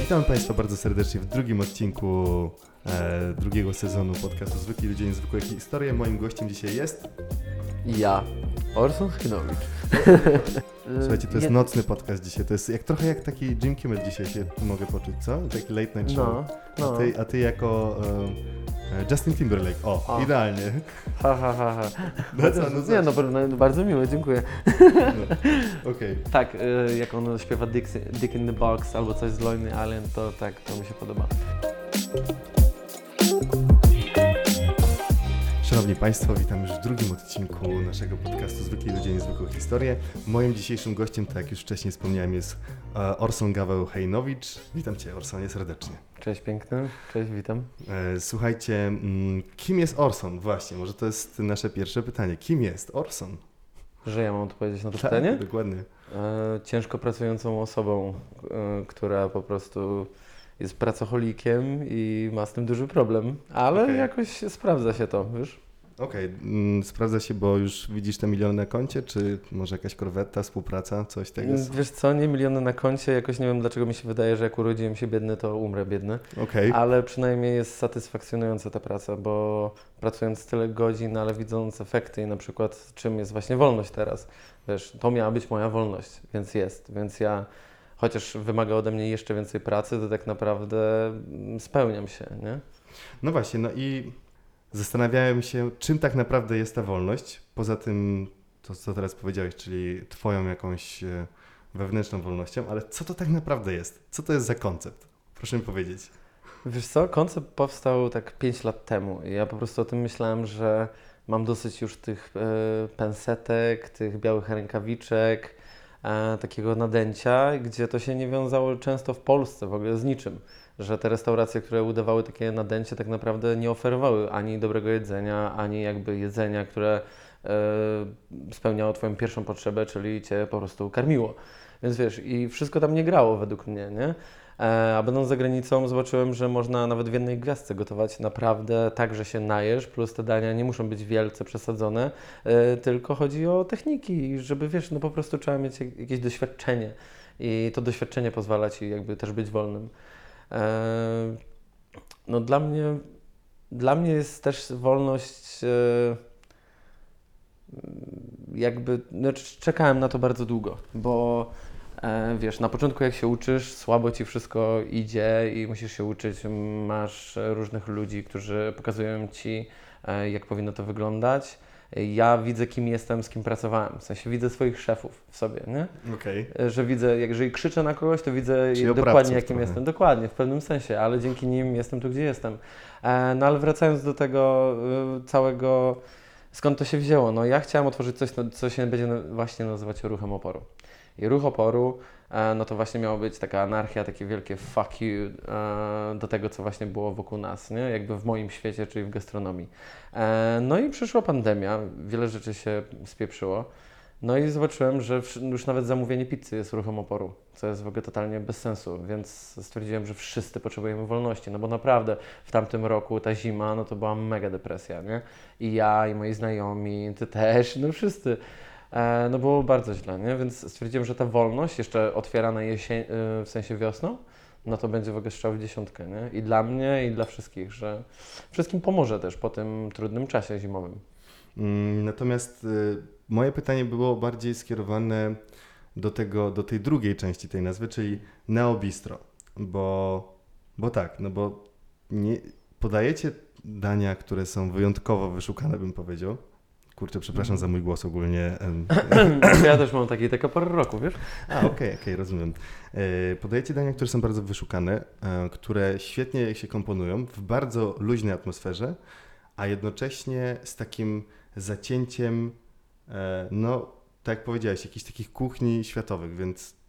Witam Państwa bardzo serdecznie w drugim odcinku e, drugiego sezonu podcastu Zwykli Ludzie Niezwykłe Historie. Moim gościem dzisiaj jest... Ja, Orson Schinowicz. Słuchajcie, to jest nocny podcast dzisiaj. To jest jak, trochę jak taki Jim Kimmel dzisiaj się mogę poczuć, co? Taki late night show. No, no. A, ty, a ty jako e, Justin Timberlake. O, O. idealnie. Ha, ha, ha, ha. No co, no co? Nie, no, bardzo- bardzo miłe, dziękuję. No. Okej. Tak, y, jak on śpiewa Dick, Dick in the Box albo coś z Lonely Alien, to tak, to mi się podoba. Szanowni Państwo, witam już w drugim odcinku naszego podcastu Zwykli Ludzie Niezwykłe Historie. Moim dzisiejszym gościem, tak jak już wcześniej wspomniałem, jest e, Orson Gaweł Hejnowicz. Witam Cię, Orsonie, serdecznie. Cześć piękny, cześć, witam. E, Słuchajcie, mm, kim jest Orson? Właśnie, może to jest nasze pierwsze pytanie. Kim jest Orson? Że ja mam odpowiedzieć na to Tak, pytanie? dokładnie. E, ciężko pracującą osobą, e, która po prostu jest pracocholikiem i ma z tym duży problem, ale Okej. jakoś sprawdza się to, wiesz? Okej, mm, sprawdza się, bo już widzisz te miliony na koncie, czy może jakaś korwetta, współpraca, coś tego? jest? Wiesz co, nie miliony na koncie, jakoś nie wiem dlaczego mi się wydaje, że jak urodziłem się biedny, to umrę biedny. Okej, Ale przynajmniej jest satysfakcjonująca ta praca, bo pracując tyle godzin, ale widząc efekty i na przykład czym jest właśnie wolność teraz, wiesz, to miała być moja wolność, więc jest, więc ja chociaż wymaga ode mnie jeszcze więcej pracy, to tak naprawdę mm, spełniam się, nie? no właśnie, no i zastanawiałem się, czym tak naprawdę jest ta wolność, poza tym, to co teraz powiedziałeś, czyli twoją jakąś e, wewnętrzną wolnością, ale co to tak naprawdę jest? Co to jest za koncept? Proszę mi powiedzieć. Wiesz co, koncept powstał tak 5 lat temu i ja po prostu o tym myślałem, że mam dosyć już tych e, pensetek, tych białych rękawiczek, e, takiego nadęcia, gdzie to się nie wiązało często w Polsce w ogóle z niczym. Że te restauracje, które udawały takie nadęcie, tak naprawdę nie oferowały ani dobrego jedzenia, ani jakby jedzenia, które e, spełniało Twoją pierwszą potrzebę, czyli Cię po prostu karmiło. Więc wiesz, i wszystko tam nie grało według mnie, nie? E, A będąc za granicą zobaczyłem, że można nawet w jednej gwiazdce gotować naprawdę tak, że się najesz, plus te dania nie muszą być wielce przesadzone, e, tylko chodzi o techniki, żeby wiesz, no po prostu trzeba mieć jak- jakieś doświadczenie i to doświadczenie pozwala Ci jakby też być wolnym. E, No dla mnie, dla mnie jest też wolność e, jakby, no, czekałem na to bardzo długo, bo e, wiesz, na początku jak się uczysz, słabo ci wszystko idzie i musisz się uczyć, masz różnych ludzi, którzy pokazują ci, jak powinno to wyglądać. Ja widzę, kim jestem, z kim pracowałem. W sensie widzę swoich szefów w sobie, nie? E, Że widzę, jeżeli krzyczę na kogoś, to widzę Czyli dokładnie, jakim jestem. Dokładnie, w pewnym sensie, ale dzięki nim jestem tu, gdzie jestem. E, No ale wracając do tego y, całego, skąd to się wzięło? No ja chciałem otworzyć coś, co się będzie właśnie nazywać ruchem oporu. I ruch oporu, e, no to właśnie miało być taka anarchia, takie wielkie fuck you e, do tego, co właśnie było wokół nas, nie? Jakby w moim świecie, czyli w gastronomii. E, No i przyszła pandemia, wiele rzeczy się spieprzyło. No i zobaczyłem, że już nawet zamówienie pizzy jest ruchem oporu, co jest w ogóle totalnie bez sensu, więc stwierdziłem, że wszyscy potrzebujemy wolności, no bo naprawdę w tamtym roku ta zima, no to była mega depresja, nie? I ja, i moi znajomi, ty też, no wszyscy. E, no było bardzo źle, nie? Więc stwierdziłem, że ta wolność, jeszcze otwierana jesień, y, w sensie wiosną, no to będzie w ogóle strzał w dziesiątkę, nie? I dla mnie, i dla wszystkich, że wszystkim pomoże też po tym trudnym czasie zimowym. Mm, Natomiast y, moje pytanie było bardziej skierowane do, tego, do tej drugiej części tej nazwy, czyli neobistro. Bo, bo tak, no bo nie, podajecie dania, które są wyjątkowo wyszukane, bym powiedział. Kurczę, przepraszam za mój głos ogólnie. Ja też mam taki, taka pora roku, wiesz? A, okej, okej, rozumiem. E, Podajecie dania, które są bardzo wyszukane, e, które świetnie się komponują w bardzo luźnej atmosferze, a jednocześnie z takim zacięciem, e, no, tak jak powiedziałeś, jakichś takich kuchni światowych, więc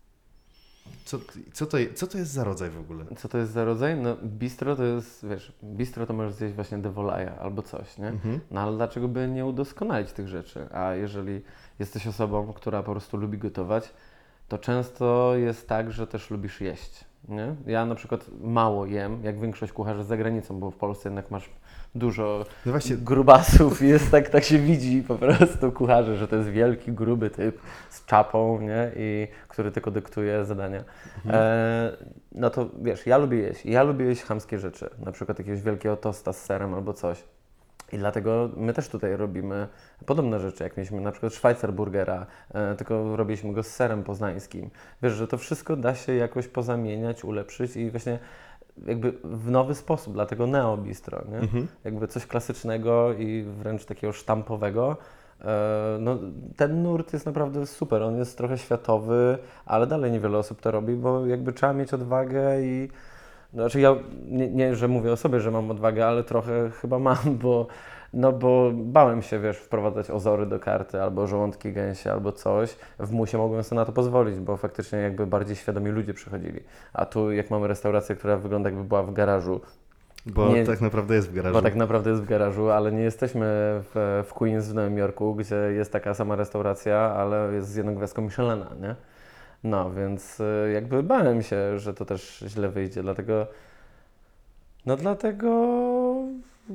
co, co, to, co to jest za rodzaj w ogóle? Co to jest za rodzaj? No bistro to jest, wiesz, bistro to możesz zjeść właśnie devolaja albo coś, nie? Mhm. No ale dlaczego by nie udoskonalić tych rzeczy? A jeżeli jesteś osobą, która po prostu lubi gotować, to często jest tak, że też lubisz jeść. Nie? Ja na przykład mało jem, jak większość kucharzy za granicą, bo w Polsce jednak masz dużo No właśnie, grubasów jest tak, tak się widzi po prostu kucharzy, że to jest wielki, gruby typ z czapą, nie? I który tylko dyktuje zadania. E, no to wiesz, ja lubię jeść. Ja lubię jeść chamskie rzeczy, na przykład jakiegoś wielkiego tosta z serem albo coś. I dlatego my też tutaj robimy podobne rzeczy, jak mieliśmy na przykład Schweizer Burgera, e, tylko robiliśmy go z serem poznańskim. Wiesz, że to wszystko da się jakoś pozamieniać, ulepszyć i właśnie jakby w nowy sposób, dlatego Neo Bistro, nie? Mhm. Jakby coś klasycznego i wręcz takiego sztampowego. E, No, ten nurt jest naprawdę super, on jest trochę światowy, ale dalej niewiele osób to robi, bo jakby trzeba mieć odwagę i znaczy ja nie, nie, że mówię o sobie, że mam odwagę, ale trochę chyba mam, bo, no bo bałem się, wiesz, wprowadzać ozory do karty, albo żołądki gęsie, albo coś. W musie mogłem sobie na to pozwolić, bo faktycznie jakby bardziej świadomi ludzie przychodzili. A tu jak mamy restaurację, która wygląda jakby była w garażu, bo Nie- tak naprawdę jest w garażu. bo tak naprawdę jest w garażu, ale nie jesteśmy w, w Queens w Nowym Jorku, gdzie jest taka sama restauracja, ale jest z jedną gwiazdką Michelena, nie? No, więc y, jakby bałem się, że to też źle wyjdzie, dlatego no dlatego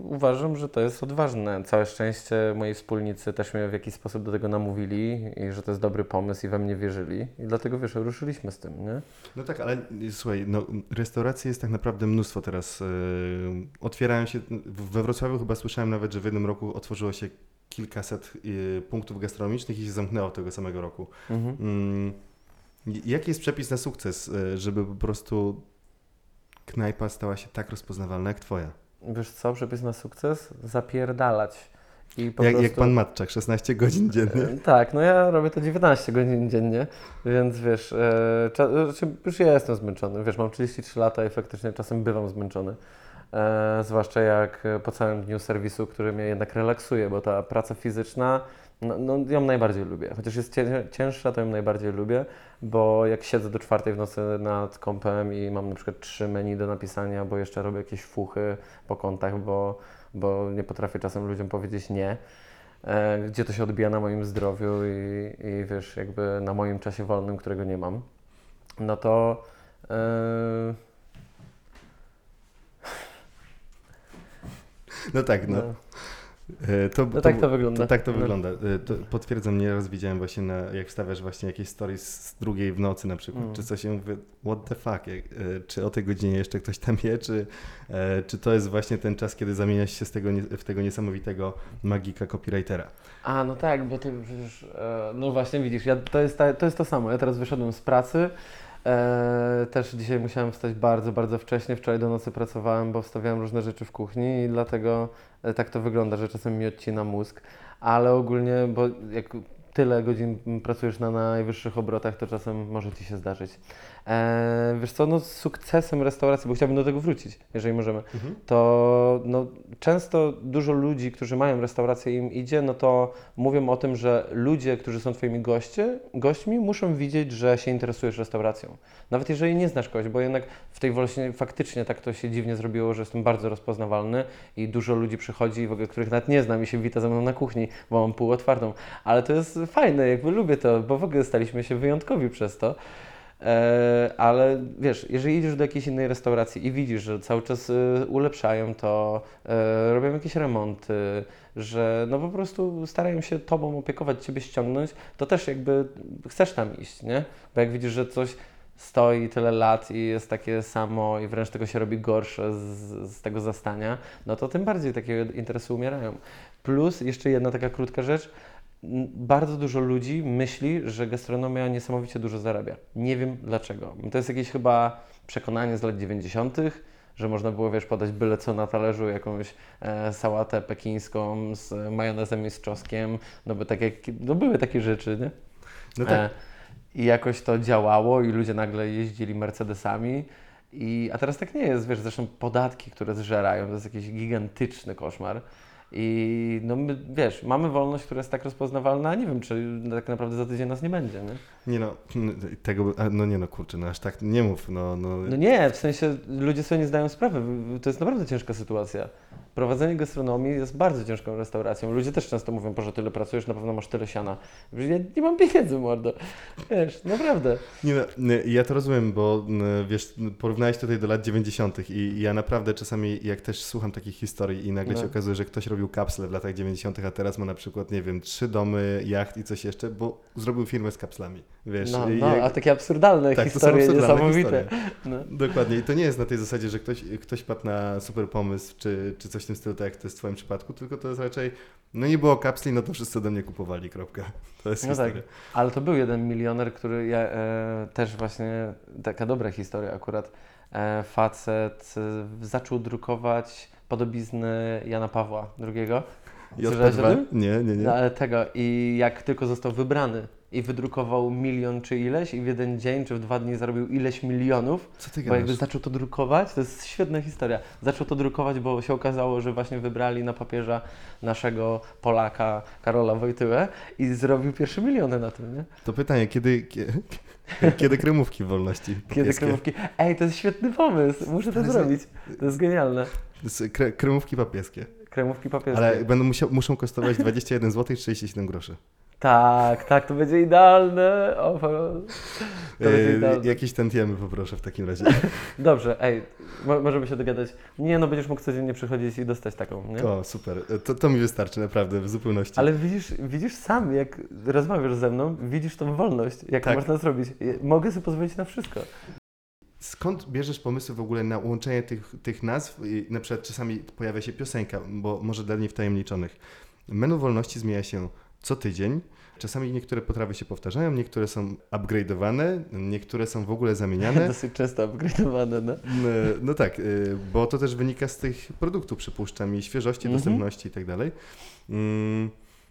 uważam, że to jest odważne. Całe szczęście moi wspólnicy też mnie w jakiś sposób do tego namówili i że to jest dobry pomysł i we mnie wierzyli i dlatego wiesz, ruszyliśmy z tym, nie? No tak, ale y, słuchaj, no, restauracji jest tak naprawdę mnóstwo teraz. Yy, otwierają się, we Wrocławiu chyba słyszałem nawet, że w jednym roku otworzyło się kilkaset yy, punktów gastronomicznych i się zamknęło tego samego roku. Mhm. Mm, jaki jest przepis na sukces, żeby po prostu knajpa stała się tak rozpoznawalna jak twoja? Wiesz co, przepis na sukces? Zapierdalać. I Jak, prostu... jak pan Matczak, 16 godzin dziennie. E, Tak, no ja robię to 19 godzin dziennie, więc wiesz, e, cza, znaczy już ja jestem zmęczony. Wiesz, mam 33 lata i faktycznie czasem bywam zmęczony. E, zwłaszcza jak po całym dniu serwisu, który mnie jednak relaksuje, bo ta praca fizyczna, no, no ją najbardziej lubię. Chociaż jest cię, cięższa, to ją najbardziej lubię, bo jak siedzę do czwartej w nocy nad kompem i mam na przykład trzy menu do napisania, bo jeszcze robię jakieś fuchy po kątach, bo, bo nie potrafię czasem ludziom powiedzieć nie, e, gdzie to się odbija na moim zdrowiu i, i wiesz, jakby na moim czasie wolnym, którego nie mam, no to e, No tak, no. no, To, no tak to wygląda. To, tak to No. wygląda. E, To potwierdzam, nieraz widziałem właśnie, na, jak wstawiasz właśnie jakieś stories z drugiej w nocy na przykład, Mm. czy coś się mówię, what the fuck, e, czy o tej godzinie jeszcze ktoś tam je, czy, e, czy to jest właśnie ten czas, kiedy zamieniasz się z tego, w tego niesamowitego magika copywritera. A, no tak, bo ty przecież, e, no właśnie widzisz, ja, to, jest ta, to jest to samo. Ja teraz wyszedłem z pracy, e, też dzisiaj musiałem wstać bardzo, bardzo wcześnie. Wczoraj do nocy pracowałem, bo wstawiałem różne rzeczy w kuchni i dlatego e, tak to wygląda, że czasem mi odcina mózg, ale ogólnie, bo jak tyle godzin pracujesz na najwyższych obrotach, to czasem może Ci się zdarzyć. E, wiesz co, no z sukcesem restauracji, bo chciałbym do tego wrócić, jeżeli możemy to no, często dużo ludzi, którzy mają restaurację i im idzie, no to mówią o tym, że ludzie, którzy są Twoimi goście, gośćmi, muszą widzieć, że się interesujesz restauracją. Nawet jeżeli nie znasz kogoś, bo jednak w tej właśnie faktycznie tak to się dziwnie zrobiło, że jestem bardzo rozpoznawalny i dużo ludzi przychodzi, w ogóle, których nawet nie znam i się wita ze mną na kuchni, bo mam pół otwartą. Ale to jest fajne, jakby lubię to, bo w ogóle staliśmy się wyjątkowi przez to. E, ale wiesz, jeżeli idziesz do jakiejś innej restauracji i widzisz, że cały czas e, ulepszają to, e, robią jakieś remonty, że no po prostu starają się tobą opiekować, ciebie ściągnąć, to też jakby chcesz tam iść, nie? Bo jak widzisz, że coś stoi tyle lat i jest takie samo i wręcz tego się robi gorsze z, z tego zastania, no to tym bardziej takie interesy umierają. Plus jeszcze jedna taka krótka rzecz, bardzo dużo ludzi myśli, że gastronomia niesamowicie dużo zarabia. Nie wiem dlaczego. To jest jakieś chyba przekonanie z lat 90., że można było, wiesz, podać byle co na talerzu, jakąś e, sałatę pekińską z majonezem i z czosnkiem, no bo tak jak, no były takie rzeczy, nie? No tak, E, I jakoś to działało i ludzie nagle jeździli Mercedesami. I, a teraz tak nie jest, wiesz, zresztą podatki, które zżerają, to jest jakiś gigantyczny koszmar. I no my, wiesz, mamy wolność, która jest tak rozpoznawalna, a nie wiem, czy tak naprawdę za tydzień nas nie będzie, nie? Nie no, tego, no nie no kurczę, no aż tak nie mów, no, no, No nie, w sensie ludzie sobie nie zdają sprawy. To jest naprawdę ciężka sytuacja. Prowadzenie gastronomii jest bardzo ciężką restauracją. Ludzie też często mówią, że tyle pracujesz, na pewno masz tyle siana. Ja nie mam pieniędzy, mordo. Wiesz, naprawdę. Nie no, ja to rozumiem, bo wiesz, porównałeś tutaj do lat 90. i ja naprawdę czasami, jak też słucham takich historii i nagle No. się okazuje, że ktoś robił kapsle w latach 90., a teraz ma na przykład, nie wiem, trzy domy, jacht i coś jeszcze, bo zrobił firmę z kapslami, wiesz. No, no, jak- a takie absurdalne Tak, to są historie, absurdalne niesamowite. historie. No. Dokładnie. I to nie jest na tej zasadzie, że ktoś, ktoś padł na super pomysł, czy, czy coś w tym stylu, tak jak to jest w Twoim przypadku, tylko to jest raczej, no nie było kapsli, no to wszyscy ode mnie kupowali, kropka. To jest No tak. historia. Ale to był jeden milioner, który ja, e, też właśnie, taka dobra historia akurat, e, facet e, zaczął drukować podobizny Jana Pawła II. Słyszałeś o JP2? tym? Nie, nie, nie. No ale tego i jak tylko został wybrany i wydrukował milion czy ileś i w jeden dzień czy w dwa dni zarobił ileś milionów, Co ty bo jakby zaczął to drukować, to jest świetna historia. Zaczął to drukować, bo się okazało, że właśnie wybrali na papieża naszego Polaka Karola Wojtyłę i zrobił pierwsze miliony na tym, nie? To pytanie, kiedy, kiedy, kiedy kremówki w wolności? Kiedy kremówki. Ej, to jest świetny pomysł, muszę to zrobić. To jest genialne. Kre, kremówki papieskie. Kremówki papieskie. Ale będą muszą kosztować 21 zł i 37 groszy. Tak, tak, to będzie idealne. O, to będzie Yy, idealne. jakieś tentiemy poproszę w takim razie. Dobrze, ej, mo- możemy się dogadać. Nie, no będziesz mógł codziennie przychodzić i dostać taką, nie? O, super. To, to mi wystarczy, naprawdę, w zupełności. Ale widzisz, widzisz sam, jak rozmawiasz ze mną, widzisz tą wolność, jak Tak. można zrobić. Mogę sobie pozwolić na wszystko. Skąd bierzesz pomysły w ogóle na łączenie tych, tych nazw? Na przykład czasami pojawia się piosenka, bo może dla niewtajemniczonych. Menu wolności zmienia się co tydzień. Czasami niektóre potrawy się powtarzają, niektóre są upgrade'owane, niektóre są w ogóle zamieniane. Dosyć często upgrade'owane, no. No, no tak, y, bo to też wynika z tych produktów, przypuszczam, i świeżości, Mhm. dostępności i tak dalej. Mm,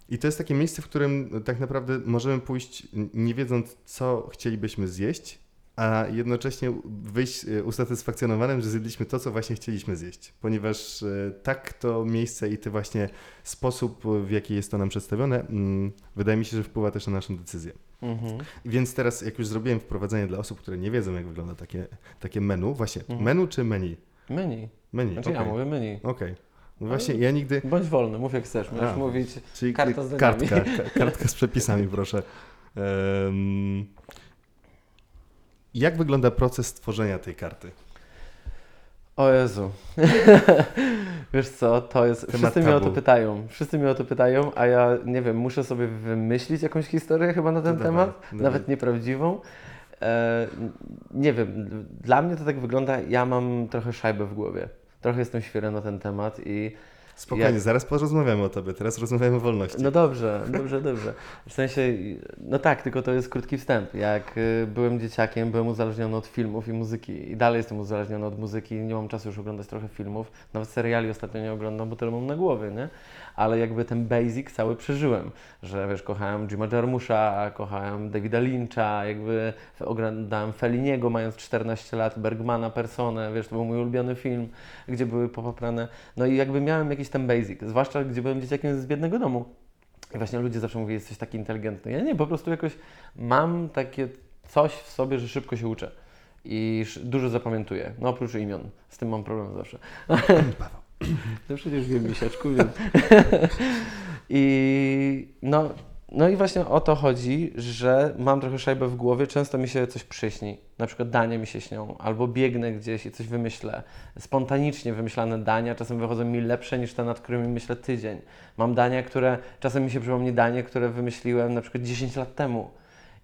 I to jest takie miejsce, w którym tak naprawdę możemy pójść nie wiedząc, co chcielibyśmy zjeść, a jednocześnie wyjść y, usatysfakcjonowanym, że zjedliśmy to, co właśnie chcieliśmy zjeść. Ponieważ y, tak to miejsce i ten właśnie sposób, w jaki jest to nam przedstawione, mm, wydaje mi się, że wpływa też na naszą decyzję. Mhm. Więc teraz, jak już zrobiłem wprowadzenie dla osób, które nie wiedzą, jak wygląda takie, takie menu, właśnie Mhm. menu czy menu? Menu. Menu, Znaczy okej. ja mówię menu. Okej. No właśnie, ja nigdy... Bądź wolny, mów jak chcesz. Możesz A. mówić Czyli Karta z daniami. kartka, ka- kartka z przepisami, proszę. Em, jak wygląda proces tworzenia tej karty? O Jezu. Wiesz co, to jest. Temat wszyscy mnie o to tabu. pytają. Wszyscy mnie o to pytają, a ja nie wiem, muszę sobie wymyślić jakąś historię chyba na ten No temat, dawaj. nawet nieprawdziwą. E, nie wiem, dla mnie to tak wygląda, ja mam trochę szajbę w głowie. Trochę jestem świery na ten temat i Spokojnie, Jak- zaraz porozmawiamy o tobie, teraz rozmawiamy o wolności. no dobrze, dobrze, dobrze. W sensie, no tak, tylko to jest krótki wstęp. Jak y, byłem dzieciakiem, byłem uzależniony od filmów i muzyki. I dalej jestem uzależniony od muzyki. Nie mam czasu już oglądać trochę filmów. Nawet seriali ostatnio nie oglądam, bo tyle mam na głowie, nie? Ale jakby ten basic cały przeżyłem. Że wiesz, kochałem Jima Jarmusza, kochałem Davida Lyncha, jakby oglądałem Felliniego mając 14 lat, Bergmana, Personę, wiesz, to był mój ulubiony film, gdzie były popaprane. No i jakby miałem jakiś ten basic, zwłaszcza gdzie byłem dzieciakiem z biednego domu. I właśnie ludzie zawsze mówią, jesteś taki inteligentny. Ja nie, po prostu jakoś mam takie coś w sobie, że szybko się uczę. I dużo zapamiętuję. No oprócz imion. Z tym mam problem zawsze. Paweł. No przecież wiem, misiaczku, wiem. I no, no i właśnie o to chodzi, że mam trochę szajbę w głowie, często mi się coś przyśni. Na przykład dania mi się śnią, albo biegnę gdzieś i coś wymyślę. Spontanicznie wymyślane dania czasem wychodzą mi lepsze niż te, nad którymi myślę tydzień. Mam dania, które, czasem mi się przypomni danie, które wymyśliłem na przykład 10 lat temu.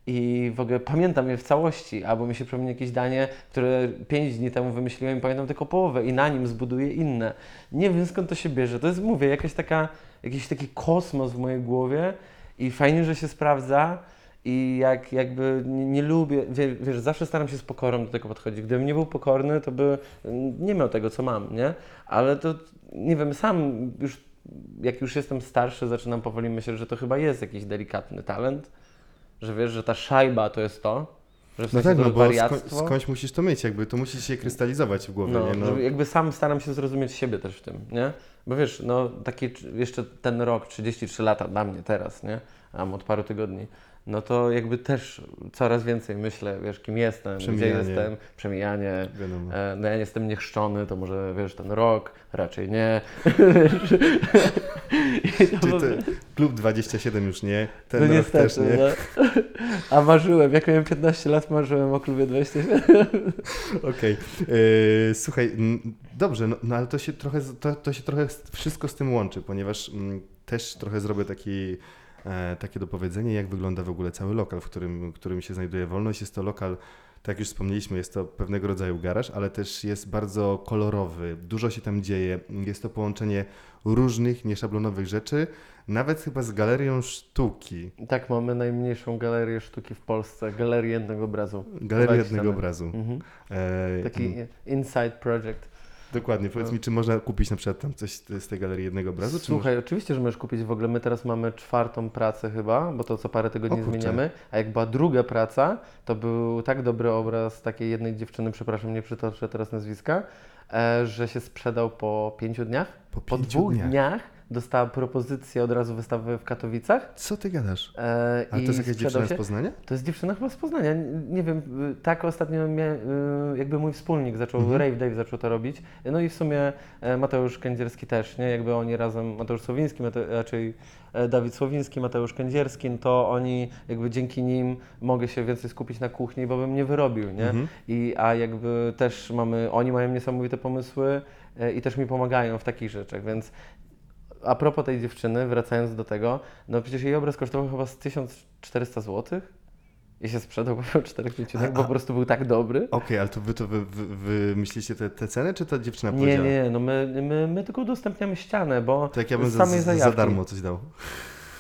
I w ogóle pamiętam je w całości, albo mi się przypomni jakieś danie, które 5 dni temu wymyśliłem i pamiętam tylko połowę i na nim zbuduję inne. Nie wiem skąd to się bierze. To jest, mówię, jakaś taka, jakiś taki kosmos w mojej głowie i fajnie, że się sprawdza. I jak jakby nie, nie lubię, wie, wiesz, zawsze staram się z pokorą do tego podchodzić. Gdybym nie był pokorny, to by mm, nie miał tego, co mam, nie? Ale to, nie wiem, sam już, jak już jestem starszy, zaczynam powoli myśleć, że to chyba jest jakiś delikatny talent, że wiesz, że ta szajba to jest to, że w No tak, to no bo skąd, skądś musisz to mieć, jakby to musi się krystalizować w głowie, No, nie? No, jakby sam staram się zrozumieć siebie też w tym, nie? Bo wiesz, no taki jeszcze ten rok, 33 lata dla mnie teraz, nie? A od paru tygodni. No to jakby też coraz więcej myślę, wiesz, kim jestem, gdzie jestem, przemijanie. E, no ja nie jestem niechrzczony, to może wiesz, ten rok, raczej nie. Czyli mówię, klub 27 już nie, ten no rok niestety, też nie. no. A marzyłem, jak miałem 15 lat, marzyłem o klubie 27. Okej. E, Słuchaj, m, dobrze, no, no ale to się trochę, to, to się trochę wszystko z tym łączy, ponieważ mm, też trochę zrobię taki, takie dopowiedzenie, jak wygląda w ogóle cały lokal, w którym, w którym się znajduje wolność. Jest to lokal, tak jak już wspomnieliśmy, jest to pewnego rodzaju garaż, ale też jest bardzo kolorowy, dużo się tam dzieje. Jest to połączenie różnych, nieszablonowych rzeczy, nawet chyba z galerią sztuki. Tak, mamy najmniejszą galerię sztuki w Polsce, galerię jednego obrazu. Galerię jednego obrazu. Mhm. E, Taki inside project. Dokładnie, powiedz No. mi, czy można kupić na przykład tam coś z tej galerii jednego obrazu? Słuchaj, oczywiście, że możesz kupić w ogóle. My teraz mamy czwartą pracę chyba, bo to co parę tygodni O zmieniamy. A jak była druga praca, to był tak dobry obraz takiej jednej dziewczyny, przepraszam, nie przytoczę teraz nazwiska, e, że się sprzedał po pięciu dniach. po, Po pięciu dwóch dniach? dniach dostała propozycję od razu wystawy w Katowicach. Co ty gadasz? E, Ale i to jest jakaś dziewczyna się. z Poznania? To jest dziewczyna chyba z Poznania. Nie wiem, y, tak ostatnio y, jakby mój wspólnik zaczął, Mhm. Rave Dave zaczął to robić. No i w sumie e, Mateusz Kędzierski też, nie? Jakby oni razem, Mateusz Słowiński, Mate, raczej e, Dawid Słowiński, Mateusz Kędzierski, no to oni jakby dzięki nim mogę się więcej skupić na kuchni, bo bym nie wyrobił, nie? Mhm. I, a jakby też mamy, oni mają niesamowite pomysły e, i też mi pomagają w takich rzeczach, więc a propos tej dziewczyny, wracając do tego, no przecież jej obraz kosztował chyba z 1400 zł i się sprzedał po 4-5 dniach, bo po prostu był tak dobry. Okej, ale to wy to wy, wy, wymyślicie te, te ceny, czy ta dziewczyna Nie, powiedziała? nie, no my, my, my tylko udostępniamy ścianę, bo To jak ja bym za, za, darmo coś dał.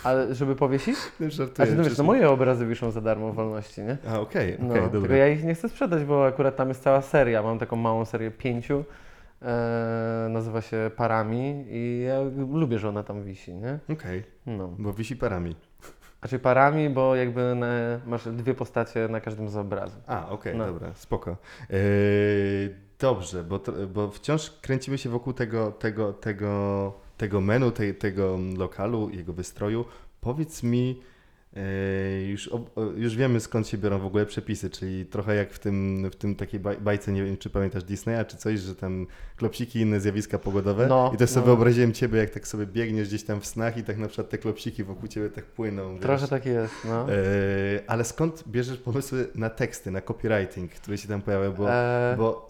Ale żeby powiesić? Żartuję. Znaczy, no wiesz, no moje obrazy wiszą za darmo w wolności, nie? A, okej, No, okej, tylko dobra. ja ich nie chcę sprzedać, bo akurat tam jest cała seria. Mam taką małą serię pięciu, e, nazywa się Parami i ja lubię, że ona tam wisi, nie? Okej, No. bo wisi parami. Znaczy parami, bo jakby na, masz dwie postacie na każdym z obrazu. A, okej, No. dobra, spoko. Eee, dobrze, bo, to, bo wciąż kręcimy się wokół tego, tego, tego, tego menu, tej, tego lokalu, jego wystroju. Powiedz mi, już, ob- o- już wiemy skąd się biorą w ogóle przepisy, czyli trochę jak w tym, w tym takiej baj, bajce, nie wiem czy pamiętasz Disneya, czy coś, że tam klopsiki i inne zjawiska pogodowe. No, I też sobie no. wyobraziłem Ciebie, jak tak sobie biegniesz gdzieś tam w snach i tak na przykład te klopsiki wokół Ciebie tak płyną. wiesz. Trochę tak jest, no. Eee, ale skąd bierzesz pomysły na teksty, na copywriting, które się tam pojawiają? Bo, E, bo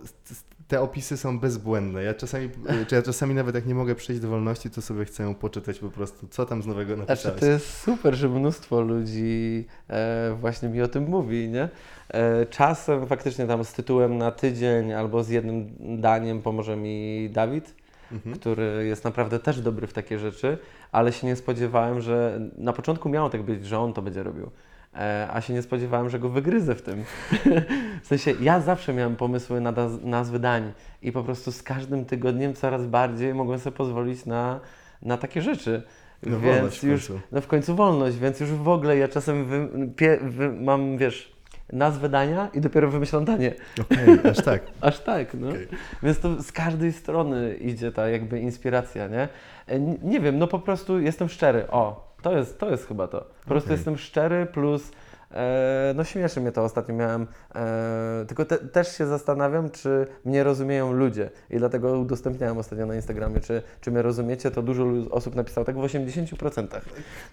te opisy są bezbłędne. Ja czasami, e, czy ja czasami nawet jak nie mogę przejść do wolności, to sobie chcę poczytać po prostu, co tam z nowego Znaczy, napisałeś. to jest super, że mnóstwo ludzi e, właśnie mi o tym mówi, nie? E, czasem faktycznie tam z tytułem na tydzień albo z jednym daniem pomoże mi Dawid, Mhm. który jest naprawdę też dobry w takie rzeczy, ale się nie spodziewałem, że na początku miało tak być, że on to będzie robił. E, a się nie spodziewałem, że go wygryzę w tym. w sensie, ja zawsze miałem pomysły na naz- nazwy dań i po prostu z każdym tygodniem coraz bardziej mogłem sobie pozwolić na, na takie rzeczy. No więc w już, końcu. no w końcu wolność, więc już w ogóle ja czasem wy, pie, wy, mam, wiesz, nazwę dania i dopiero wymyślam danie. Okej, aż tak. Aż tak, no. Okej. Więc to z każdej strony idzie ta jakby inspiracja, nie? E, Nie wiem, no po prostu jestem szczery. O, to jest, to jest chyba to. Po prostu Okej. jestem szczery plus e, no śmieszy mnie to ostatnio miałem. E, tylko te, też się zastanawiam, czy mnie rozumieją ludzie i dlatego udostępniałem ostatnio na Instagramie, czy, czy mnie rozumiecie, to dużo osób napisało, tak w 80%.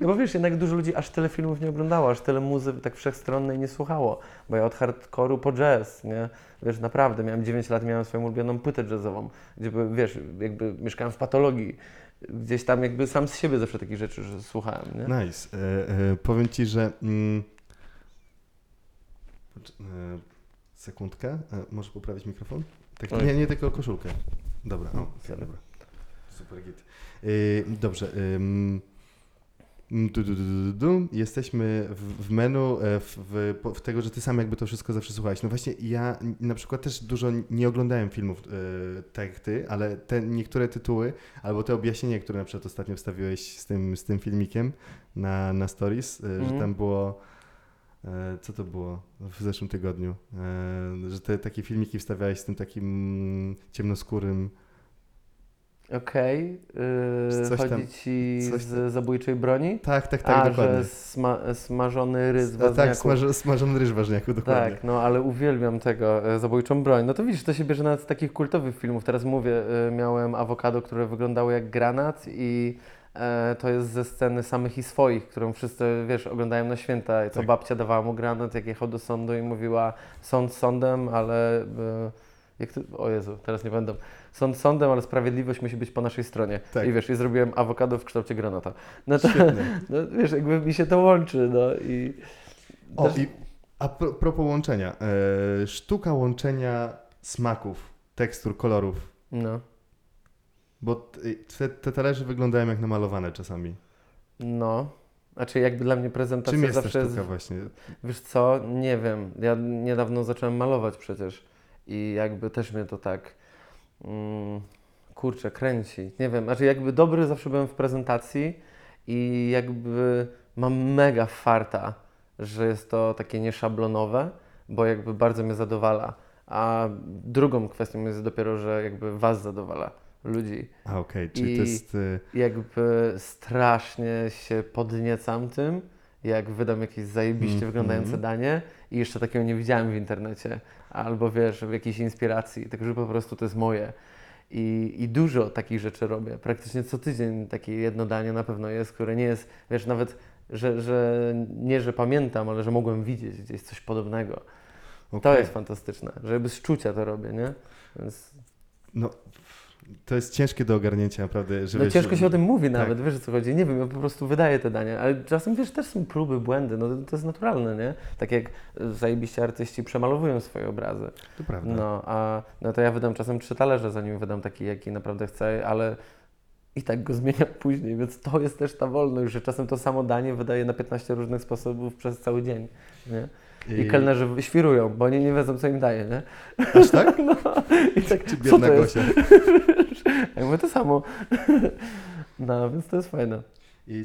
No bo wiesz, jednak dużo ludzi aż tyle filmów nie oglądało, aż tyle muzyki tak wszechstronnej nie słuchało, bo ja od hardkoru po jazz, nie? Wiesz, naprawdę, miałem 9 lat, miałem swoją ulubioną płytę jazzową, gdzie, wiesz, jakby mieszkałem w patologii, gdzieś tam jakby sam z siebie zawsze takich rzeczy że słuchałem, nie? Nice. E, e, powiem Ci, że... Mm, pocz- e, sekundkę. E, możesz poprawić mikrofon? Tak, nie, nie tylko koszulkę. Dobra, o, dobra. Super git. E, dobrze. ym, Du, du, du, du. Jesteśmy w, w menu, e, w, w, w tego, że ty sam jakby to wszystko zawsze słuchałeś. No właśnie ja na przykład też dużo nie oglądałem filmów e, tak jak ty, ale te niektóre tytuły, albo te objaśnienia, które na przykład ostatnio wstawiłeś z tym, z tym filmikiem na, na stories, e, że Mhm. tam było co to było w zeszłym tygodniu, że te takie filmiki wstawiałeś z tym takim ciemnoskórym Okej. Yy, Coś chodzi tam- ci coś z zabójczej broni? Tak, tak, tak, A, dokładnie. że sma- smażony rys w A, tak, smaży, smażony ryż ważniaku, dokładnie. Tak, no ale uwielbiam tego, e, zabójczą broń. No to widzisz, to się bierze nawet z takich kultowych filmów. Teraz mówię, e, miałem awokado, które wyglądało jak granat i e, to jest ze sceny samych i swoich, którą wszyscy, wiesz, oglądają na święta. I co Tak. babcia dawała mu granat, jak jechał do sądu i mówiła sąd sądem, ale... E, jak to, o Jezu, teraz nie będę. Sąd sądem, ale sprawiedliwość musi być po naszej stronie. Tak. I wiesz, i zrobiłem awokado w kształcie granata. No to, no, wiesz, jakby mi się to łączy, no i... O, też- i a pro, propos łączenia. E, sztuka łączenia smaków, tekstur, kolorów. No. Bo te, te talerze wyglądają jak namalowane czasami. No. Znaczy jakby dla mnie prezentacja Czym jest ta zawsze sztuka właśnie? Wiesz co, nie wiem. Ja niedawno zacząłem malować przecież i jakby też mnie to tak mm, kurczę, kręci. Nie wiem, znaczy jakby dobry zawsze byłem w prezentacji i jakby mam mega farta, że jest to takie nieszablonowe, bo jakby bardzo mnie zadowala. A drugą kwestią jest dopiero, że jakby was zadowala, ludzi. A okej, czyli I- to jest... E, jakby strasznie się podniecam tym, jak wydam jakieś zajebiście Mhm. wyglądające danie i jeszcze takiego nie widziałem w internecie, albo wiesz, w jakiejś inspiracji, także po prostu to jest moje. I, I dużo takich rzeczy robię. Praktycznie co tydzień takie jedno danie na pewno jest, które nie jest, wiesz, nawet, że, że nie, że pamiętam, ale że mogłem widzieć gdzieś coś podobnego. To okej. jest fantastyczne, że jakby z czucia to robię, nie? Więc No, to jest ciężkie do ogarnięcia, naprawdę. Że No wiesz, ciężko się o tym mówi tak. nawet, wiesz o co chodzi. Nie wiem, ja po prostu wydaję te dania, ale czasem wiesz, też są próby, błędy, no to, jest naturalne, nie? Tak jak zajebiście artyści przemalowują swoje obrazy. To prawda. No, a no to ja wydam czasem trzy talerze, zanim wydam taki, jaki naprawdę chcę, ale i tak go zmieniam później, więc to jest też ta wolność, że czasem to samo danie wydaje na 15 różnych sposobów przez cały dzień, nie? I, kelnerzy świrują, bo oni nie wiedzą, co im daje, nie? Aż tak? No, i tak, Czy co biedna to jest? Gosia? Ja mówię to samo. No, więc to jest fajne. I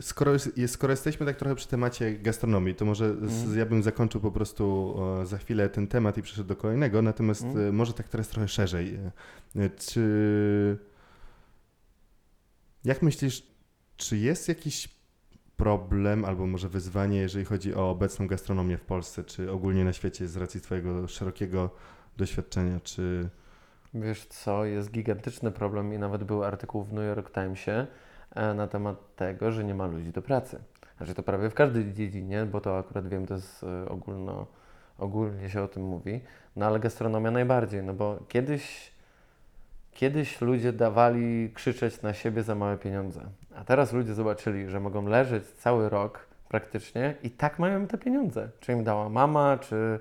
skoro, jest, skoro jesteśmy tak trochę przy temacie gastronomii, to może z, Mhm. ja bym zakończył po prostu za chwilę ten temat i przeszedł do kolejnego, natomiast e, może tak teraz trochę szerzej. E, e, Czy... Jak myślisz, czy jest jakiś problem albo może wyzwanie, jeżeli chodzi o obecną gastronomię w Polsce, czy ogólnie na świecie z racji Twojego szerokiego doświadczenia, czy... Wiesz co, jest gigantyczny problem i nawet był artykuł w New York Timesie e, na temat tego, że nie ma ludzi do pracy. Znaczy to prawie w każdej dziedzinie, bo to akurat wiem, to jest e, ogólno, ogólnie się o tym mówi, no ale gastronomia najbardziej, no bo kiedyś, kiedyś ludzie dawali krzyczeć na siebie za małe pieniądze, a teraz ludzie zobaczyli, że mogą leżeć cały rok praktycznie i tak mają te pieniądze. Czy im dała mama, czy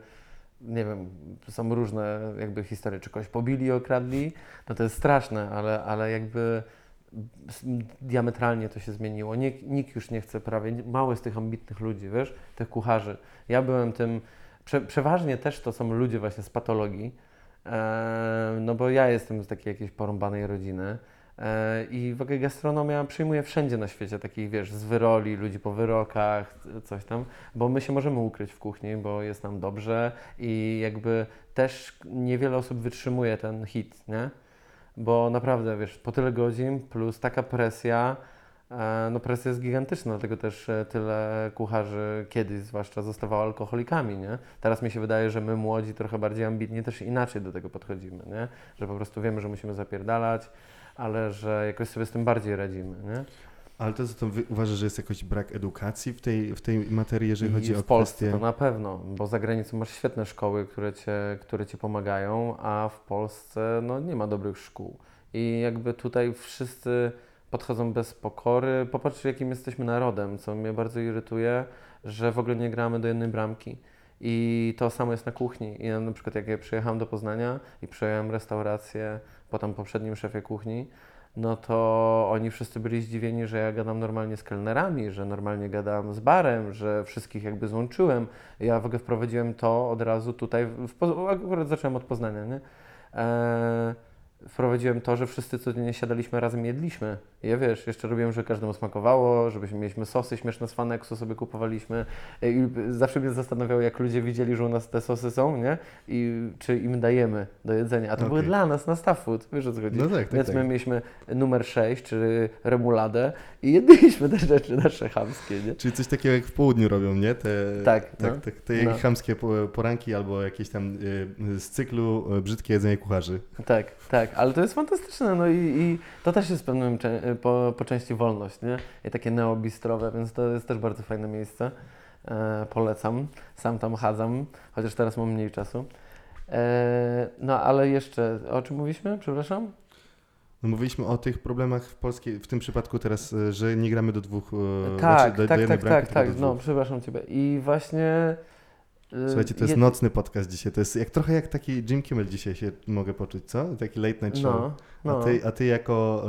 nie wiem, są różne jakby historie, czy kogoś pobili okradli, no to jest straszne, ale, ale jakby diametralnie to się zmieniło. Nikt, nikt już nie chce prawie, mało jest tych ambitnych ludzi, wiesz, tych kucharzy. Ja byłem tym, prze, przeważnie też to są ludzie właśnie z patologii, e, no bo ja jestem z takiej jakiejś porąbanej rodziny, I w ogóle gastronomia przyjmuje wszędzie na świecie takich, wiesz, z wyroli, ludzi po wyrokach, coś tam, bo my się możemy ukryć w kuchni, bo jest nam dobrze i jakby też niewiele osób wytrzymuje ten hit, nie? Bo naprawdę, wiesz, po tyle godzin plus taka presja, e, no presja jest gigantyczna, dlatego też e, tyle kucharzy kiedyś zwłaszcza zostawało alkoholikami, nie? Teraz mi się wydaje, że my młodzi, trochę bardziej ambitni też inaczej do tego podchodzimy, nie? Że po prostu wiemy, że musimy zapierdalać, ale że jakoś sobie z tym bardziej radzimy, nie? Ale to, to uważasz, że jest jakiś brak edukacji w tej, w tej materii, jeżeli I chodzi w o Polsce kwestie... to na pewno, bo za granicą masz świetne szkoły, które cię, które ci pomagają, a w Polsce no, nie ma dobrych szkół. I jakby tutaj wszyscy podchodzą bez pokory. Popatrz, jakim jesteśmy narodem, co mnie bardzo irytuje, że w ogóle nie gramy do jednej bramki. I to samo jest na kuchni. I ja na przykład jak ja przyjechałem do Poznania i przejąłem restaurację po tam poprzednim szefie kuchni, no to oni wszyscy byli zdziwieni, że ja gadam normalnie z kelnerami, że normalnie gadam z barem, że wszystkich jakby złączyłem. Ja w ogóle wprowadziłem to od razu tutaj, w, akurat zacząłem od Poznania, nie? E, wprowadziłem to, że wszyscy codziennie siadaliśmy razem jedliśmy. I ja wiesz, jeszcze robiłem, że każdemu smakowało, żebyśmy mieliśmy sosy śmieszne z Fanexu, sobie kupowaliśmy. I zawsze mnie zastanawiało, jak ludzie widzieli, że u nas te sosy są, nie? I czy im dajemy do jedzenia. A to Okej. były dla nas na staff food, wiesz o co chodzi. No tak, tak, Więc tak. my mieliśmy numer 6, czy remuladę i jedliśmy te rzeczy nasze chamskie, nie? Czyli coś takiego jak w południu robią, nie? Te, Tak, tak, no. tak, te No. chamskie po- poranki albo jakieś tam y, z cyklu y, brzydkie jedzenie kucharzy. Tak, tak, ale to jest fantastyczne, no i, i to też jest pewnym cze- po, po części wolność, nie? I takie neobistrowe, więc to jest też bardzo fajne miejsce. E, polecam, sam tam chadzam, chociaż teraz mam mniej czasu. E, no ale jeszcze, o czym mówiliśmy, przepraszam? No, mówiliśmy o tych problemach w polskiej, w tym przypadku teraz, y, że nie gramy do dwóch, y, tak, znaczy do, do tak, jednej tak, bramki, tak, tak, do no przepraszam Ciebie. I właśnie... Słuchajcie, to jest jed- nocny podcast dzisiaj. To jest jak, trochę jak taki Jim Kimmel dzisiaj się mogę poczuć, co? Taki late night show. No, no. A, ty, a ty jako,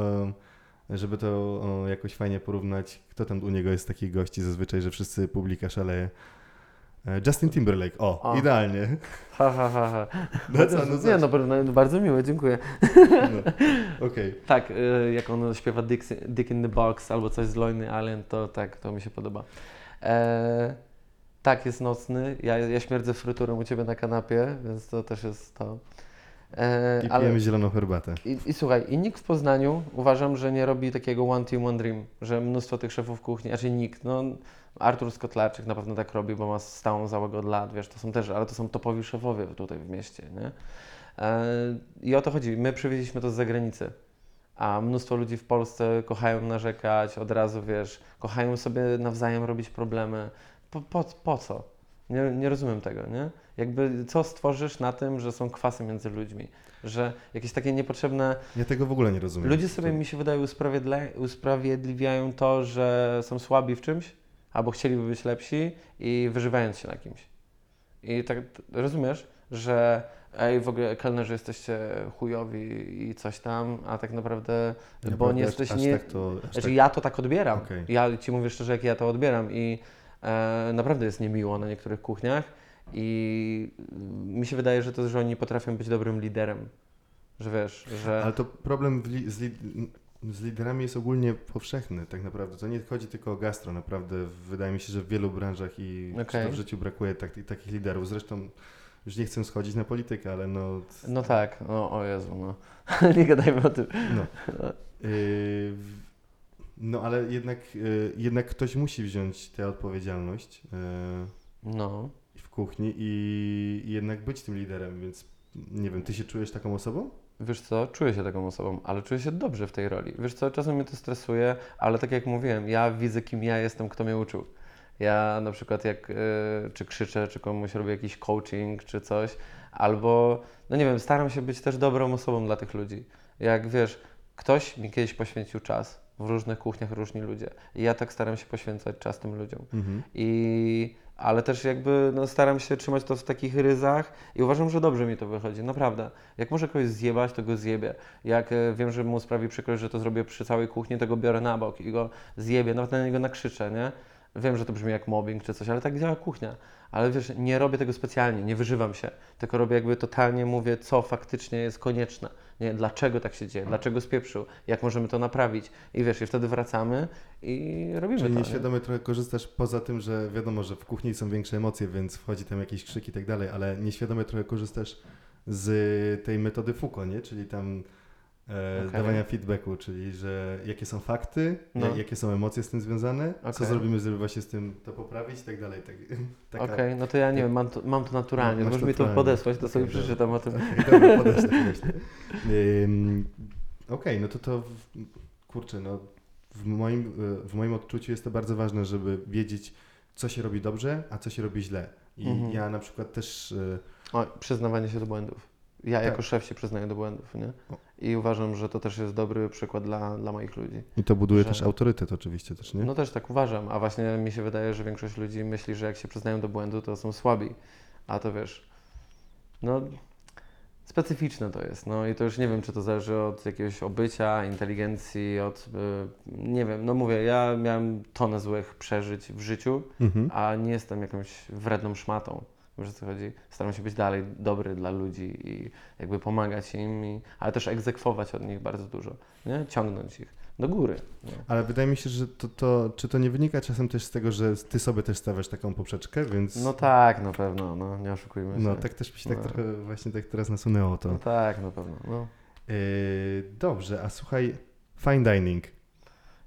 żeby to jakoś fajnie porównać, kto tam u niego jest takich gości zazwyczaj, że wszyscy publika szaleje? E, Justin Timberlake, o, O. idealnie. Ha, ha, ha, ha. No co, no Nie, co? no, bardzo- bardzo miłe, dziękuję. No. Okej. Tak, y, jak on śpiewa Dick, Dick in the Box albo coś z Lonely Island, to tak, to mi się podoba. E, tak, jest nocny. Ja, ja śmierdzę fryturą u Ciebie na kanapie, więc to też jest to. E, I ale, pijemy zieloną herbatę. i, I słuchaj, i nikt w Poznaniu uważam, że nie robi takiego one team, one dream, że mnóstwo tych szefów kuchni, znaczy nikt, no Artur Skotlarczyk na pewno tak robi, bo ma stałą załogę od lat, wiesz, to są też, ale to są topowi szefowie tutaj w mieście, nie? E, I o to chodzi, my przywieźliśmy to z zagranicy, a mnóstwo ludzi w Polsce kochają narzekać, od razu, wiesz, kochają sobie nawzajem robić problemy. Po, po, po co? Nie, nie rozumiem tego, nie? Jakby co stworzysz na tym, że są kwasy między ludźmi? Że jakieś takie niepotrzebne Ja tego w ogóle nie rozumiem. Ludzie sobie, mi się wydaje, usprawiedliwiają to, że są słabi w czymś, albo chcieliby być lepsi i wyżywając się na kimś. I tak rozumiesz, że ej, w ogóle kelnerzy jesteście chujowi i coś tam, a tak naprawdę, bo nie jesteś... nie, tak to, znaczy tak, ja to tak odbieram. Okej. Ja Ci mówię szczerze, jak ja to odbieram i naprawdę jest niemiło na niektórych kuchniach i mi się wydaje, że to, że oni potrafią być dobrym liderem. Że wiesz, że... Ale to problem li, z, li, z liderami jest ogólnie powszechny tak naprawdę. To nie chodzi tylko o gastro, naprawdę. Wydaje mi się, że w wielu branżach i to w życiu brakuje tak, takich liderów. Zresztą już nie chcę schodzić na politykę, ale no... No tak, no o Jezu, no. nie gadajmy o tym. No. Yy, w- no ale jednak, yy, jednak ktoś musi wziąć tę odpowiedzialność yy, No. w kuchni i, i jednak być tym liderem, więc nie wiem, ty się czujesz taką osobą? Wiesz co, czuję się taką osobą, ale czuję się dobrze w tej roli. Wiesz co, czasem mnie to stresuje, ale tak jak mówiłem, ja widzę kim ja jestem, kto mnie uczył. Ja na przykład jak y, czy krzyczę, czy komuś robię jakiś coaching, czy coś, albo, no nie wiem, staram się być też dobrą osobą dla tych ludzi. Jak wiesz, ktoś mi kiedyś poświęcił czas w różnych kuchniach, różni ludzie. I ja tak staram się poświęcać czas tym ludziom. Mhm. I, ale też jakby no, staram się trzymać to w takich ryzach i uważam, że dobrze mi to wychodzi, naprawdę. Jak muszę kogoś zjebać, to go zjebię. Jak e, wiem, że mu sprawi przykrość, że to zrobię przy całej kuchni, to go biorę na bok i go zjebię, nawet na niego nakrzyczę, nie? Wiem, że to brzmi jak mobbing czy coś, ale tak działa kuchnia. Ale wiesz, nie robię tego specjalnie, nie wyżywam się, tylko robię jakby totalnie mówię, co faktycznie jest konieczne. Nie, dlaczego tak się dzieje, dlaczego spieprzył, jak możemy to naprawić. I wiesz, i wtedy wracamy i robimy Czyli to. nie? nieświadomie trochę korzystasz poza tym, że wiadomo, że w kuchni są większe emocje, więc wchodzi tam jakiś krzyk i tak dalej, ale nieświadomie trochę korzystasz z tej metody Foucault, nie? Czyli tam e, Okej. dawania feedbacku, czyli że jakie są fakty, No. ja- jakie są emocje z tym związane, co Okej. zrobimy, żeby właśnie z tym to poprawić i tak dalej. Tak, Okej, no to ja nie wiem, mam to, mam to naturalnie. Masz Możesz mi to naturalnie. podesłać, to sobie przeczytam o tym. Okej, dobra, podeślę, podeślę. Ym, Okej, no to to, kurczę, no w moim, y, w moim odczuciu jest to bardzo ważne, żeby wiedzieć, co się robi dobrze, a co się robi źle. I Mhm. ja na przykład też, y, O, przyznawanie się do błędów. Ja Tak. jako szef się przyznaję do błędów, nie? I uważam, że to też jest dobry przykład dla, dla moich ludzi. i to buduje Że- też autorytet oczywiście też, nie? No też tak uważam, a właśnie mi się wydaje, że większość ludzi myśli, że jak się przyznają do błędu, to są słabi. A to wiesz, no specyficzne to jest. No i to już nie wiem, czy to zależy od jakiegoś obycia, inteligencji, od, y, nie wiem, no mówię, ja miałem tonę złych przeżyć w życiu, Mhm. a nie jestem jakąś wredną szmatą. Wiesz o co chodzi? Staram się być dalej dobry dla ludzi i jakby pomagać im, i, ale też egzekwować od nich bardzo dużo, nie? Ciągnąć ich do góry. Nie? Ale wydaje mi się, że to, to, czy to nie wynika czasem też z tego, że ty sobie też stawiasz taką poprzeczkę, więc... No tak, na pewno, no nie oszukujmy się. No tak też mi się tak No. trochę właśnie tak teraz nasunęło to. No tak, na pewno. No. Yy, dobrze, a słuchaj, fine dining.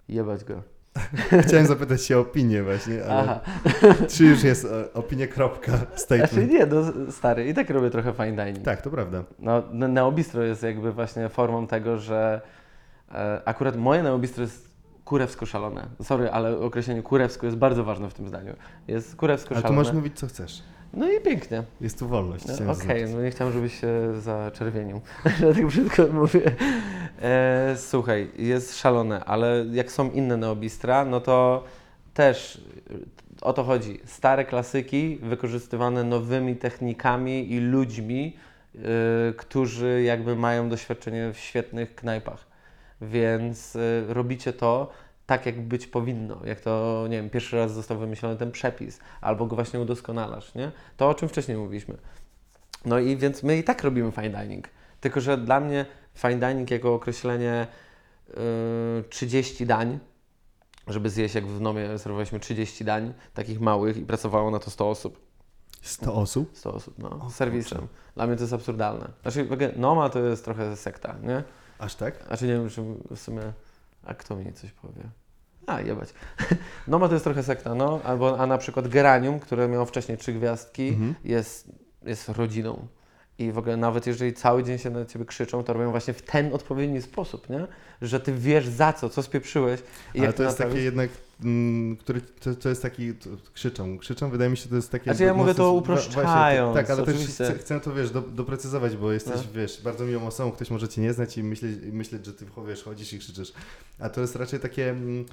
Jebać go. Chciałem zapytać się o opinię właśnie, ale Aha. czy już jest e, opinia kropka, Znaczy statement? nie, no stary, i tak robię trochę fine dining. Tak, to prawda. No, ne- neobistro jest jakby właśnie formą tego, że e, akurat moje neobistro jest kurewsko szalone. Sorry, ale określenie kurewsko jest bardzo ważne w tym zdaniu. Jest kurewsko Ale tu szalone. możesz mówić co chcesz. No i pięknie. Jest tu wolność. No, Okej, zaznaczyć. no nie chciałem, żebyś się zaczerwienił, że tak brzydko mówię. E, słuchaj, jest szalone, ale jak są inne neobistra, no to też e, o to chodzi. Stare klasyki wykorzystywane nowymi technikami i ludźmi, e, którzy jakby mają doświadczenie w świetnych knajpach. Więc e, robicie to tak, jak być powinno. Jak to, nie wiem, pierwszy raz został wymyślony ten przepis, albo go właśnie udoskonalasz, nie? To, o czym wcześniej mówiliśmy. No i więc my i tak robimy fine dining. Tylko, że dla mnie fine dining jako określenie yy, 30 dań, żeby zjeść, jak w Nomie serwowaliśmy 30 dań, takich małych i pracowało na to 100 osób. 100 osób? 100 osób, no, O serwisem. Dla mnie to jest absurdalne. Znaczy, Noma to jest trochę sekta, nie? Aż tak? Znaczy nie wiem, czy w sumie... A kto mi coś powie? A, jebać. Noma to jest trochę sekta, no. Albo, a na przykład Geranium, które miało wcześniej trzy gwiazdki, Mhm. jest, jest rodziną. I w ogóle nawet jeżeli cały dzień się na ciebie krzyczą, to robią właśnie w ten odpowiedni sposób, nie? Że ty wiesz za co, co spieprzyłeś i Ale to jest naprawić. takie jednak, mm, który, to, to jest taki, to, krzyczą, krzyczą, wydaje mi się, to jest takie... Znaczy ja mówię to uproszczając, Właśnie, tak, ale też chcę, chcę to, wiesz, do, doprecyzować, bo jesteś, No. wiesz, bardzo miłą osobą, ktoś może cię nie znać i myśleć, myśleć że ty, wiesz, chodzisz i krzyczysz. A to jest raczej takie... mm,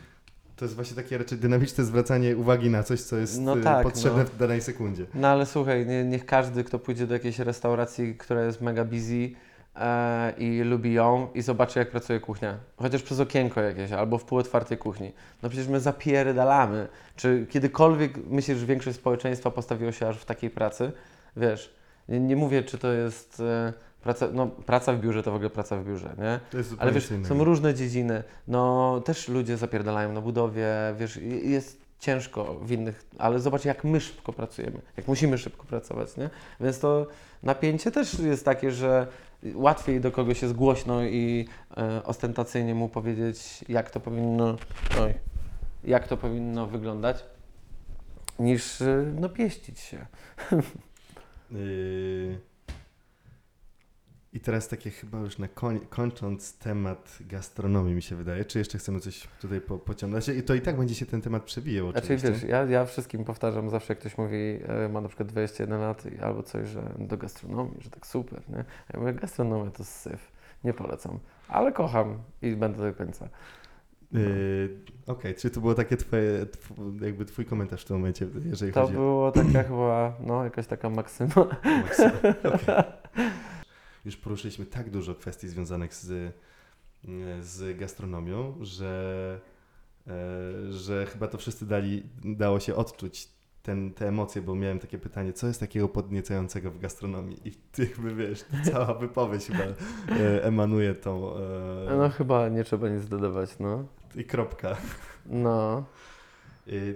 To jest właśnie takie raczej dynamiczne zwracanie uwagi na coś, co jest No y, tak, potrzebne no. w danej sekundzie. No ale słuchaj, nie, niech każdy, kto pójdzie do jakiejś restauracji, która jest mega busy e, i lubi ją i zobaczy, jak pracuje kuchnia. Chociaż przez okienko jakieś, albo w półotwartej kuchni. No przecież my zapierdalamy. Czy kiedykolwiek myślisz, że większość społeczeństwa postawiło się aż w takiej pracy? Wiesz, nie, nie mówię, czy to jest e, praca, no praca w biurze, to w ogóle praca w biurze, nie? Ale wiesz, innego. są różne dziedziny. No też ludzie zapierdalają na budowie, wiesz, jest ciężko w innych, ale zobacz jak my szybko pracujemy, jak musimy szybko pracować, nie? Więc to napięcie też jest takie, że łatwiej do kogoś jest głośno i e, ostentacyjnie mu powiedzieć, jak to powinno, oj, jak to powinno wyglądać, niż e, no pieścić się. Yy, I teraz takie chyba już na koń, kończąc temat gastronomii mi się wydaje, czy jeszcze chcemy coś tutaj po, pociągnąć? I to i tak będzie się ten temat przewijał Znaczy oczywiście. wiesz, ja, ja wszystkim powtarzam zawsze, jak ktoś mówi, e, ma na przykład 21 lat albo coś, że do gastronomii, że tak super, nie? Ja mówię, gastronomia to syf, nie polecam, ale kocham i będę do końca. Yy, Okej, czy to było takie twoje, tw- jakby twój komentarz w tym momencie, jeżeli To chodzi było taka chyba, no jakaś taka maksyma. o Maxa? Już poruszyliśmy tak dużo kwestii związanych z, z gastronomią, że, e, że chyba to wszyscy dali, dało się odczuć ten, te emocje, bo miałem takie pytanie, co jest takiego podniecającego w gastronomii? I ty jakby wiesz, cała wypowiedź chyba e, emanuje tą... E, No chyba nie trzeba nic dodawać, no. I kropka. No,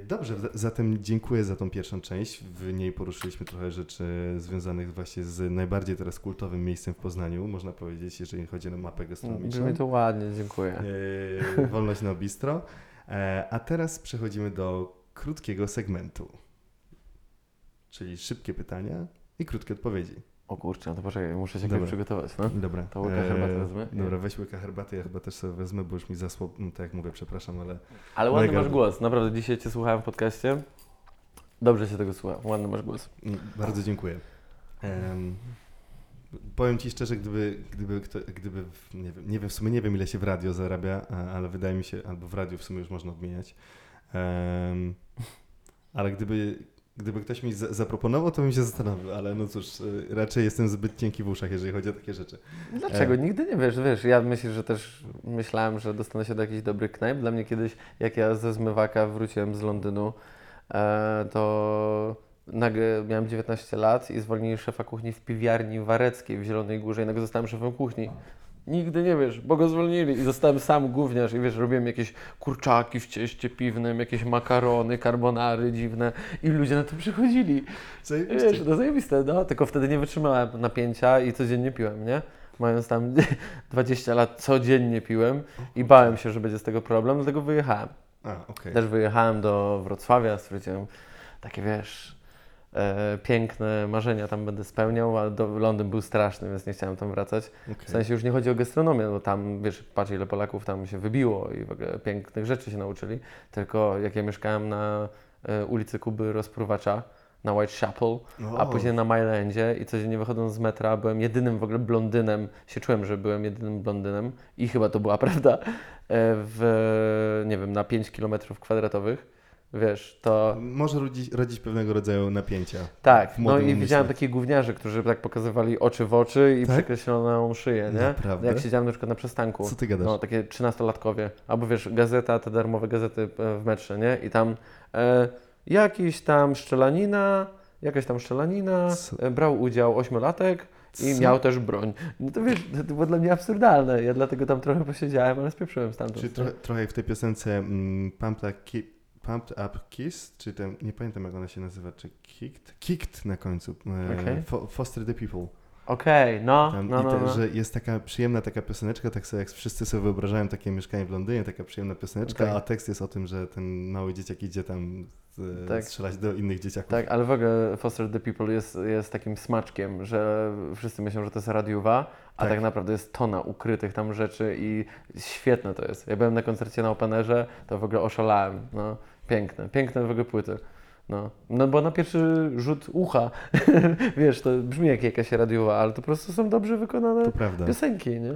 Dobrze, za- zatem dziękuję za tą pierwszą część. W niej poruszyliśmy trochę rzeczy związanych właśnie z najbardziej teraz kultowym miejscem w Poznaniu, można powiedzieć, jeżeli chodzi o mapę gastronomiczną. brzmi to ładnie, dziękuję. Y, Wolność na bistro. E, A teraz przechodzimy do krótkiego segmentu, czyli szybkie pytania i krótkie odpowiedzi. O kurczę, no to poczekaj, muszę się Dobra. przygotować, no. Dobra. To łyka herbaty wezmę? Dobra, weź łyka herbaty, ja chyba też sobie wezmę, bo już mi zasło, no tak jak mówię, przepraszam, ale Ale ładny Mega. masz głos, naprawdę dzisiaj Cię słuchałem w podcaście. Dobrze się tego słucha, ładny masz głos. Mm, Bardzo dziękuję. Em, powiem Ci szczerze, gdyby, gdyby, kto, gdyby nie, wiem, nie wiem, w sumie nie wiem ile się w radio zarabia, ale wydaje mi się, albo w radiu w sumie już można odmieniać, Em, ale gdyby, gdyby ktoś mi za, zaproponował, to bym się zastanowił, ale no cóż, y, raczej jestem zbyt cienki w uszach, jeżeli chodzi o takie rzeczy. Dlaczego? E. Nigdy nie wiesz, wiesz, ja myślę, że też myślałem, że dostanę się do jakichś dobrych knajp. Dla mnie kiedyś, jak ja ze zmywaka wróciłem z Londynu, e, to nagle miałem 19 lat i zwolnili szefa kuchni w piwiarni wareckiej w Zielonej Górze i nagle zostałem szefem kuchni. Nigdy nie wiesz, bo go zwolnili i zostałem sam gówniarz i wiesz, robiłem jakieś kurczaki w cieście piwnym, jakieś makarony, carbonary dziwne i ludzie na to przychodzili. Zajebiście. Wiesz, no zajebiste, no, tylko wtedy nie wytrzymałem napięcia i codziennie piłem, nie? Mając tam 20 lat codziennie piłem i bałem się, że będzie z tego problem, dlatego wyjechałem. A, okej. Też wyjechałem do Wrocławia, stwierdziłem, takie wiesz, e, piękne marzenia tam będę spełniał, a do, Londyn był straszny, więc nie chciałem tam wracać. okej. W sensie już nie chodzi o gastronomię, bo tam, wiesz, patrz ile Polaków tam się wybiło i w ogóle pięknych rzeczy się nauczyli, tylko jak ja mieszkałem na e, ulicy Kuby Rozpruwacza, na Whitechapel, O, a później na Milelandzie i codziennie wychodząc z metra byłem jedynym w ogóle blondynem, się czułem, że byłem jedynym blondynem i chyba to była prawda, e, w, nie wiem, na 5 km kwadratowych, wiesz, to... Może rodzić, rodzić pewnego rodzaju napięcia. Tak, no i widziałem takich gówniarzy, którzy tak pokazywali oczy w oczy i Tak? przekreśloną szyję, nie? Naprawdę? Jak siedziałem na przykład na przystanku. Co ty gadasz? No, takie trzynastolatkowie. Albo wiesz, gazeta, te darmowe gazety e, w metrze, nie? I tam e, jakiś tam szczelanina, jakaś tam szczelanina, Co? e, brał udział ośmiolatek i Co? miał też broń. No to wiesz, to było dla mnie absurdalne. Ja dlatego tam trochę posiedziałem, ale spieprzyłem stamtąd. Czy trochę, trochę w tej piosence mm, Ki- Pumped Up Kiss, czy ten, nie pamiętam jak ona się nazywa, czy Kicked? Kicked na końcu. E. Fo- Foster the People. Okej, no, Tam, no, I no, te, no. że jest taka przyjemna taka pioseneczka, tak sobie jak wszyscy sobie wyobrażają takie mieszkanie w Londynie, taka przyjemna pioseneczka, Tak. a tekst jest o tym, że ten mały dzieciak idzie tam e, Tak. strzelać do innych dzieciaków. Tak, ale w ogóle Foster the People jest, jest takim smaczkiem, że wszyscy myślą, że to jest radiowa, a Tak. tak. naprawdę jest tona ukrytych tam rzeczy i świetne to jest. Ja byłem na koncercie na Openerze, to w ogóle oszalałem. No, piękne, piękne w ogóle płyty. No, no bo na pierwszy rzut ucha, wiesz, to brzmi jak jakaś radiowa, ale to po prostu są dobrze wykonane piosenki, nie?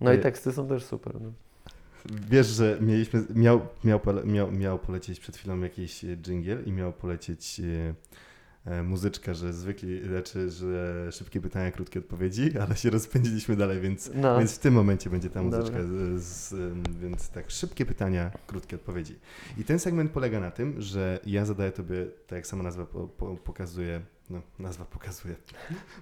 No i teksty są też super. No. Wiesz, że mieliśmy, miał, miał, miał, miał polecieć przed chwilą jakiś e, dżingiel i miał polecieć e, e, muzyczka, że zwykli, znaczy, że szybkie pytania, krótkie odpowiedzi, ale się rozpędziliśmy dalej, więc, No. więc w tym momencie będzie ta muzyczka, z, z, więc tak, szybkie pytania, krótkie odpowiedzi. I ten segment polega na tym, że ja zadaję tobie, tak jak sama nazwa po, po, pokazuje, no nazwa pokazuje,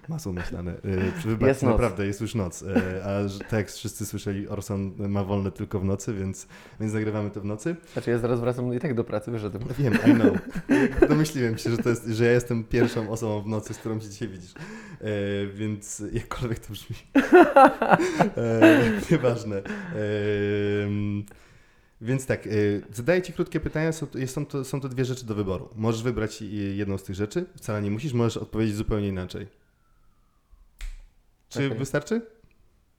masło myślane, e, wybaczcie, Jest noc. naprawdę jest już noc, e, a tak jak wszyscy słyszeli, Orson ma wolne tylko w nocy, więc, więc nagrywamy to w nocy. Znaczy ja zaraz wracam i tak do pracy, wiesz o tym. Wiem, I know. Domyśliłem się, że, to jest, że ja jestem pierwszą osobą w nocy, z którą się dzisiaj widzisz. E, więc jakkolwiek to brzmi. E, nieważne. Więc tak, e, zadaję Ci krótkie pytania. Są to, są, to, są to dwie rzeczy do wyboru. Możesz wybrać e, jedną z tych rzeczy. Wcale nie musisz, możesz odpowiedzieć zupełnie inaczej. Czy Okej. wystarczy?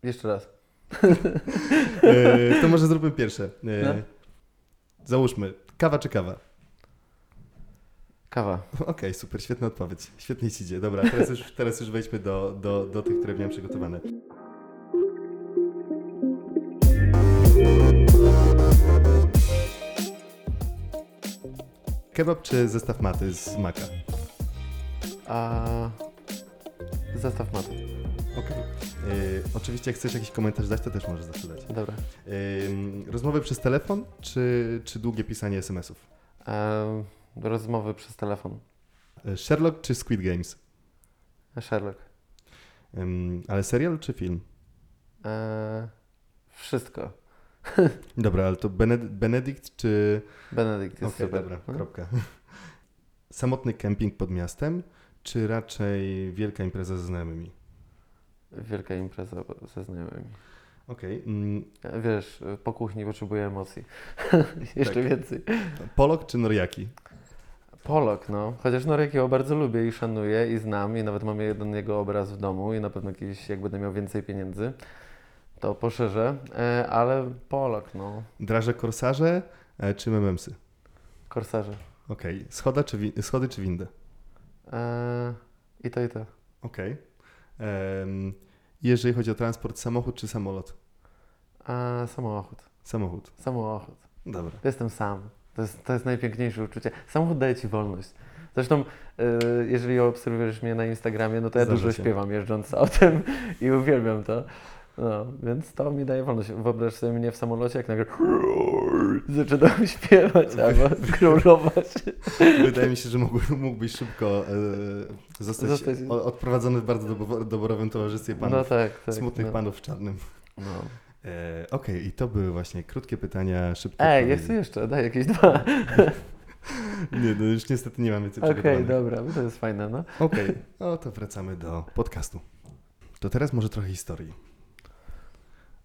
Jeszcze raz. E, to może zróbmy pierwsze. No. Załóżmy, kawa czy kawa? Kawa. Okej, super, świetna odpowiedź. Świetnie ci idzie. Dobra, teraz już, teraz już wejdźmy do, do, do tych, które miałem przygotowane. Kebab czy zestaw maty z maka? A zestaw maty. Okej. Yy, Oczywiście jak chcesz jakiś komentarz dać, to też możesz zawsze dać. Dobra. Rozmowy przez telefon czy, czy długie pisanie SMS-ów? Em, rozmowy przez telefon. Yy, Sherlock czy Squid Games? Sherlock. Yy, ale serial czy film? E, wszystko. Dobra, ale to Bened- Benedict czy... Benedykt jest Okej, super. dobra, No. kropka. Samotny kemping pod miastem, czy raczej wielka impreza ze znajomymi? Wielka impreza ze znajomymi. Okej. mm, E, Wiesz, po kuchni potrzebuję emocji. Jeszcze Tak. więcej. Polok czy noriaki? Polok, no. Chociaż Norekiego bardzo lubię i szanuję i znam i nawet mam jeden jego obraz w domu i na pewno kiedyś, jak będę miał więcej pieniędzy, to poszerzę. E, ale Polok, no. Draże korsarze e, czy mememsy? Korsarze. Okej. Schoda czy wi- schody czy windę? E, I to i to. Okej. Em, Jeżeli chodzi o transport, samochód czy samolot? Samochód. Samochód. Samochód. Dobra. Jestem sam. To jest, to jest najpiękniejsze uczucie. Samochód daje ci wolność. Zresztą, jeżeli obserwujesz mnie na Instagramie, no to ja Zdarza dużo się. śpiewam jeżdżąc autem i uwielbiam to. No, więc to mi daje wolność. Wyobraź sobie mnie w samolocie, jak nagle zaczynam śpiewać albo królować. Wydaje mi się, że mógł, mógłbyś szybko e, zostać, Zostać- odprowadzony w bardzo dobo- doborowym towarzystwie panów, No tak, tak. smutnych no. panów w czarnym. No. E, Okej, i to były właśnie krótkie pytania, szybkie Ej, ja chcę jeszcze, daj jakieś dwa. Nie, no już niestety nie mam więcej Okej, przygotowanych. dobra, to jest fajne, no. Okej, no to wracamy do podcastu. To teraz może trochę historii.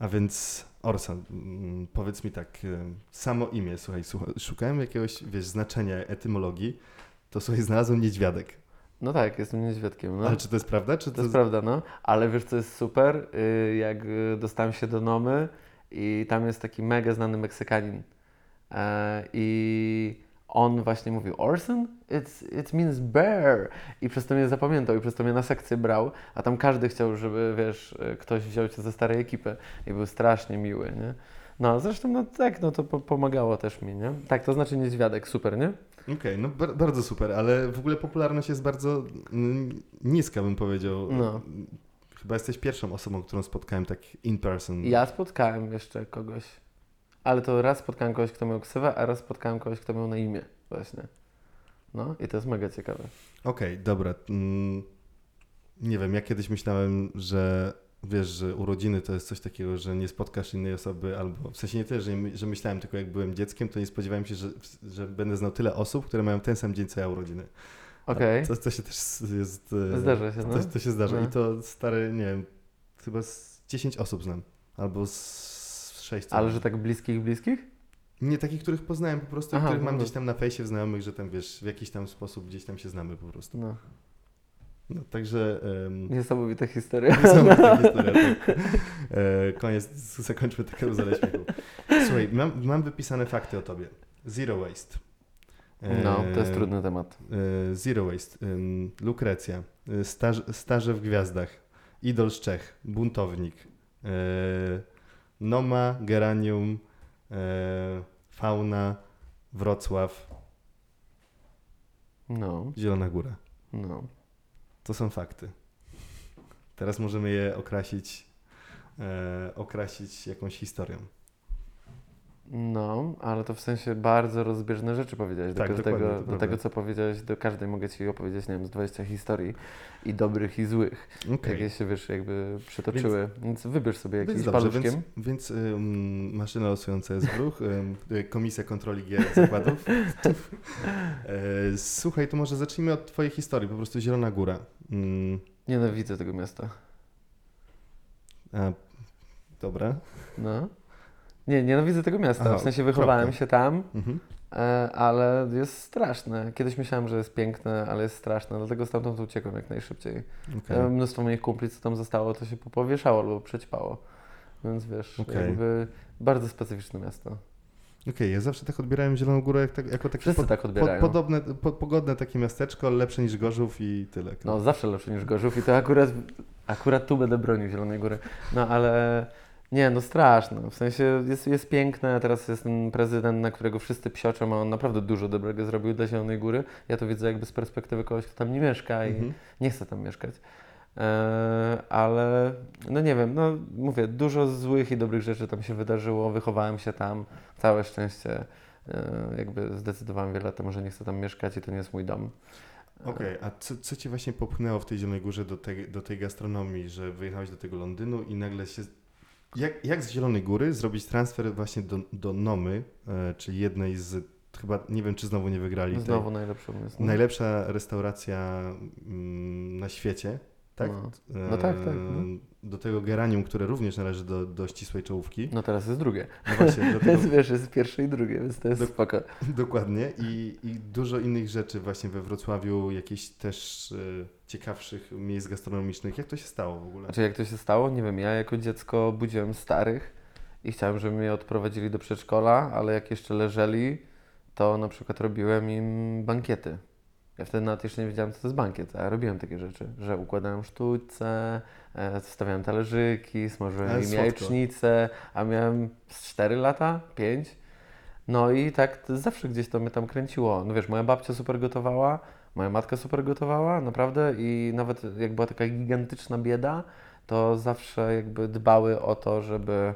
A więc Orsa, mm, powiedz mi tak, e, samo imię, słuchaj, słucha- szukałem jakiegoś, wiesz, znaczenia etymologii, to słuchaj, znalazłem niedźwiadek. No tak, jestem niedźwiadkiem, no. Ale czy to jest prawda? Czy To jest prawda, no. Ale wiesz, co jest super? Y, Jak y, dostałem się do Nomy i tam jest taki mega znany Meksykanin. E, I on właśnie mówił Orson? It's, it means bear. I przez to mnie zapamiętał i przez to mnie na sekcję brał. A tam każdy chciał, żeby, wiesz, y, ktoś wziął cię ze starej ekipy. I był strasznie miły, nie? No, zresztą, no tak, no to po pomagało też mi, nie? Tak, to znaczy niedźwiadek, super, nie? Okej, no bar- bardzo super, ale w ogóle popularność jest bardzo niska, bym powiedział. No. Chyba jesteś pierwszą osobą, którą spotkałem tak in person. Ja spotkałem jeszcze kogoś, ale to raz spotkałem kogoś, kto miał ksywę, a raz spotkałem kogoś, kto miał na imię właśnie. No i to jest mega ciekawe. Okej, dobra. Mm, nie wiem, ja kiedyś myślałem, że wiesz, że urodziny to jest coś takiego, że nie spotkasz innej osoby, albo w sensie nie tyle, że, że myślałem tylko jak byłem dzieckiem, to nie spodziewałem się, że, że będę znał tyle osób, które mają ten sam dzień co ja urodziny. Okej, To, to się też jest... e, zdarza się, no. To, to się zdarza. No. I to stary, nie wiem, chyba z 10 osób znam. Albo z 6. co Ale że tak bliskich, bliskich? Nie takich, których poznałem po prostu, Aha, których mam dobra. gdzieś tam na fejsie w znajomych, że tam wiesz, w jakiś tam sposób gdzieś tam się znamy po prostu. No, No, także um, niesamowita historia. niesamowita historia. Tak. E, koniec, zakończmy tę karuzelę śmiechu. Słuchaj, mam, mam wypisane fakty o tobie. Zero waste. E, No, to jest trudny temat. e, Zero waste. Ym, Lukrecja. e, Staż, staże w gwiazdach. Idol z Czech. Buntownik. Noma, Geranium. e, Fauna. Wrocław. No, Zielona Góra. no. To są fakty. Teraz możemy je okrasić, e, okrasić jakąś historią. No, ale to w sensie bardzo rozbieżne rzeczy powiedziałeś. Tak, do, to do prawda. tego, co powiedziałeś, do każdej mogę Ci opowiedzieć, nie wiem, z 20 historii i dobrych i złych. Okej. Jakie się, wiesz, jakby przytoczyły. Więc, wybierz sobie jakiś Więc dobrze, paluszkiem. więc, więc maszyna losująca jest w ruch, y, Komisja Kontroli Gier Zakładów. e, słuchaj, to może zacznijmy od Twojej historii, po prostu Zielona Góra. Ym, Nienawidzę tego miasta. a, dobra. No. Nie, nienawidzę tego miasta. Aha, w sensie wychowałem kropka. się tam, Mhm. e, ale jest straszne. Kiedyś myślałem, że jest piękne, ale jest straszne, dlatego stamtąd uciekłem jak najszybciej. okej. E, mnóstwo moich kumpli, co tam zostało, to się powieszało albo przećpało. Więc wiesz, Okej. jakby bardzo specyficzne miasto. Okej, ja zawsze tak odbierałem Zieloną Górę jak, tak, jako takie Wszyscy po, tak po, podobne, po, pogodne takie miasteczko, lepsze niż Gorzów i tyle. No zawsze lepsze niż Gorzów i to akurat, akurat tu będę bronił Zielonej Góry. No ale nie, no straszne. W sensie jest, jest piękne, teraz jest ten prezydent, na którego wszyscy psioczą, a on naprawdę dużo dobrego zrobił dla Zielonej Góry. Ja to widzę jakby z perspektywy kogoś, kto tam nie mieszka i Mhm. nie chce tam mieszkać. E, ale no nie wiem, no mówię, dużo złych i dobrych rzeczy tam się wydarzyło, wychowałem się tam, całe szczęście. e, Jakby zdecydowałem wiele lat temu, że nie chcę tam mieszkać i to nie jest mój dom. Okej, a co, co Cię właśnie popchnęło w tej Zielonej Górze do tej, do tej gastronomii, że wyjechałeś do tego Londynu i nagle się... Jak, jak z Zielonej Góry zrobić transfer właśnie do, do Nomy, e, czyli jednej z... Chyba, nie wiem, czy znowu nie wygrali. tej- Znowu najlepszą jest. no. Najlepsza restauracja mm, na świecie, tak? No. No tak, tak, no. Do tego Geranium, które również należy do, do ścisłej czołówki. No teraz jest drugie. No właśnie, do tego, wiesz, jest pierwsze i drugie, więc to jest Do- spoko. dokładnie. I, I dużo innych rzeczy właśnie we Wrocławiu, jakichś też e, ciekawszych miejsc gastronomicznych. Jak to się stało w ogóle? Znaczy jak to się stało? Nie wiem, ja jako dziecko budziłem starych i chciałem, żeby mnie odprowadzili do przedszkola, ale jak jeszcze leżeli, to na przykład robiłem im bankiety. Ja wtedy nawet jeszcze nie wiedziałem, co to jest bankiet, a robiłem takie rzeczy, że układałem sztućce, e, stawiałem talerzyki, smażyłem im jajecznicę, a miałem z 4 lata, 5. No i tak zawsze gdzieś to mnie tam kręciło. No wiesz, moja babcia super gotowała, moja matka super gotowała, naprawdę i nawet jak była taka gigantyczna bieda, to zawsze jakby dbały o to, żeby,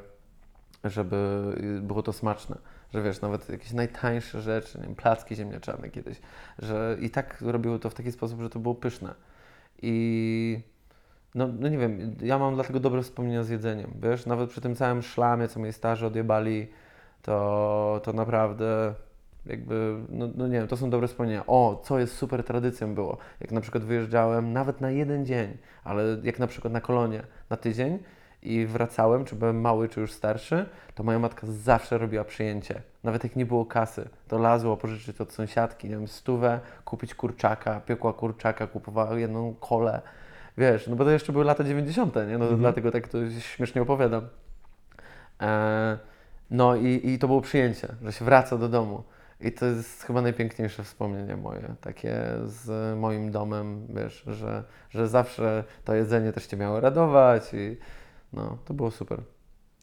żeby było to smaczne. Że wiesz, nawet jakieś najtańsze rzeczy, nie wiem, placki ziemniaczane kiedyś, że i tak robiły to w taki sposób, że to było pyszne. I no, no nie wiem, ja mam dlatego dobre wspomnienia z jedzeniem, wiesz, nawet przy tym całym szlamie, co moi starzy odjebali, to, to naprawdę jakby, no, no nie wiem, to są dobre wspomnienia. O, co jest super tradycją było, jak na przykład wyjeżdżałem nawet na jeden dzień, ale jak na przykład na kolonie na tydzień i wracałem, czy byłem mały, czy już starszy, to moja matka zawsze robiła przyjęcie. Nawet jak nie było kasy, to lazło pożyczyć od sąsiadki, nie wiem, stówę, kupić kurczaka, piekła kurczaka, kupowała jedną kolę. Wiesz, no bo to jeszcze były lata 90., nie? No Mhm. dlatego tak to śmiesznie opowiadam. E, no i, i to było przyjęcie, że się wraca do domu. I to jest chyba najpiękniejsze wspomnienie moje, takie z moim domem, wiesz, że, że zawsze to jedzenie też Cię miało radować i no, to było super.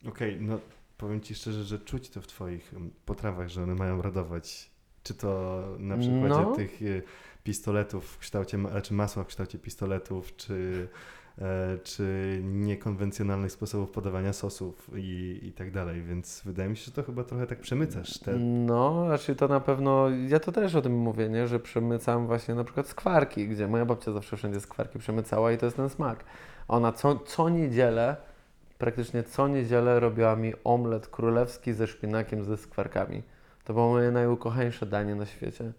Okej, no powiem Ci szczerze, że czuć to w Twoich potrawach, że one mają radować. Czy to na przykładzie No. tych e, pistoletów w kształcie, czy masła w kształcie pistoletów, czy, e, czy niekonwencjonalnych sposobów podawania sosów i, i tak dalej, więc wydaje mi się, że to chyba trochę tak przemycasz te... No, znaczy to na pewno, ja to też o tym mówię, nie? że przemycam właśnie na przykład skwarki, gdzie moja babcia zawsze wszędzie skwarki przemycała i to jest ten smak. Ona co, co niedzielę, praktycznie co niedzielę robiła mi omlet królewski ze szpinakiem ze skwarkami. To było moje najukochańsze danie na świecie.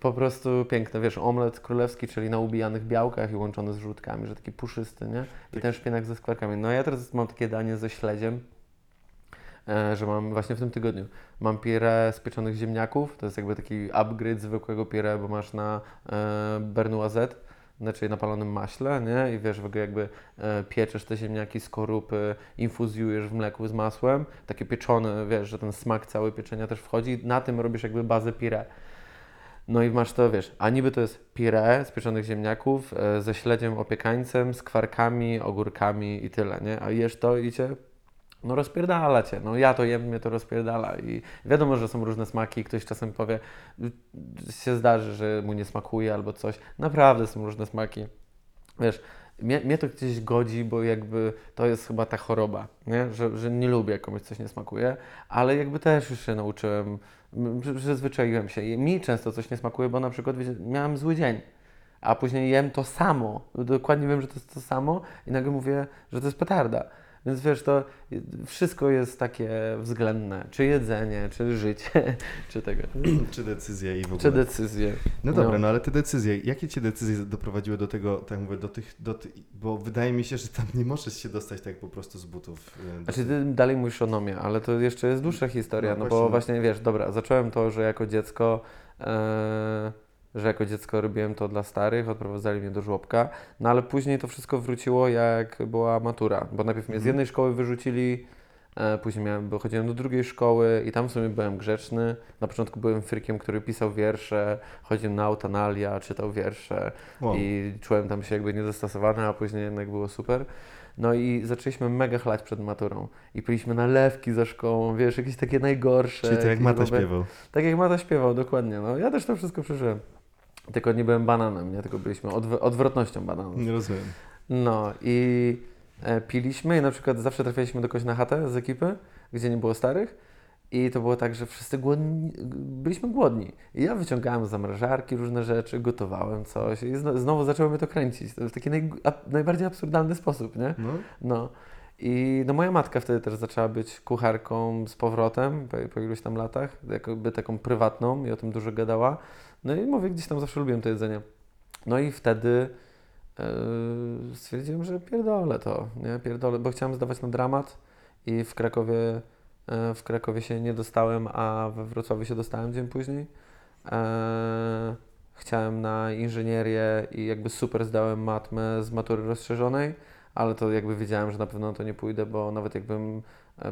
Po prostu piękne, wiesz, omlet królewski, czyli na ubijanych białkach i łączony z żółtkami, że taki puszysty, nie? I Tak. ten szpinak ze skwarkami. No ja teraz mam takie danie ze śledziem, e, że mam właśnie w tym tygodniu. Mam pire z pieczonych ziemniaków, to jest jakby taki upgrade zwykłego pire, bo masz na e, znaczy na palonym maśle, nie? I wiesz, jakby e, pieczesz te ziemniaki, skorupy, infuzjujesz w mleku z masłem, takie pieczone, wiesz, że ten smak cały pieczenia też wchodzi na tym robisz jakby bazę pire. No i masz to, wiesz, a niby to jest pire z pieczonych ziemniaków e, ze śledziem opiekańcem, z kwarkami, ogórkami i tyle, nie? A jesz to i cię, no rozpierdala cię. No ja to jem, mnie to rozpierdala i wiadomo, że są różne smaki, ktoś czasem powie, się zdarzy, że mu nie smakuje albo coś. Naprawdę są różne smaki. Wiesz, mnie, mnie to gdzieś godzi, bo jakby to jest chyba ta choroba, nie? Że, że nie lubię, komuś coś nie smakuje, ale jakby też już się nauczyłem, przyzwyczaiłem się. I mi często coś nie smakuje, bo na przykład miałem zły dzień, a później jem to samo. Dokładnie wiem, że to jest to samo i nagle mówię, że to jest petarda. Więc wiesz, to wszystko jest takie względne. Czy jedzenie, czy życie, czy tego. czy decyzje i w ogóle. Czy decyzje. No dobra, No. no ale te decyzje, jakie cię decyzje doprowadziły do tego, tak mówię, do tych, do ty, bo wydaje mi się, że tam nie możesz się dostać tak po prostu z butów. do Znaczy ty dalej mówisz o nomie, ale to jeszcze jest dłuższa historia, No no, właśnie. bo właśnie wiesz, dobra, zacząłem to, że jako dziecko, e, że jako dziecko robiłem to dla starych, odprowadzali mnie do żłobka, no ale później to wszystko wróciło jak była matura, bo najpierw mnie z Mhm. jednej szkoły wyrzucili, e, później miałem, bo chodziłem do drugiej szkoły i tam w sumie byłem grzeczny, na początku byłem frykiem, który pisał wiersze, chodził na autanalia, czytał wiersze, Wow. i czułem tam się jakby niedostosowany, a później jednak było super. No i zaczęliśmy mega chlać przed maturą. I piliśmy nalewki za szkołą, wiesz, jakieś takie najgorsze. Czyli to jak Mata śpiewał. Tak jak Mata śpiewał, dokładnie. No ja też to wszystko przeżyłem. Tylko nie byłem bananem, nie? Tylko byliśmy odw- odwrotnością bananów. Nie rozumiem. No i e, piliśmy i na przykład zawsze trafialiśmy do kogoś na chatę z ekipy, gdzie nie było starych. I to było tak, że wszyscy głodni, byliśmy głodni. I ja wyciągałem z zamrażarki różne rzeczy, gotowałem coś i zno, znowu zaczęło mnie to kręcić. To w taki naj, ab, najbardziej absurdalny sposób, nie? No, No. I no moja matka wtedy też zaczęła być kucharką z powrotem, po, po iluś tam latach, jakby taką prywatną i o tym dużo gadała. No i mówię, gdzieś tam zawsze lubiłem to jedzenie. No i wtedy yy, stwierdziłem, że pierdolę to, nie? Pierdolę, bo chciałem zdawać na dramat i w Krakowie, yy, w Krakowie się nie dostałem, a we Wrocławiu się dostałem dzień później. Eee, chciałem na inżynierię i jakby super zdałem matmę z matury rozszerzonej, ale to jakby wiedziałem, że na pewno na to nie pójdę, bo nawet jakbym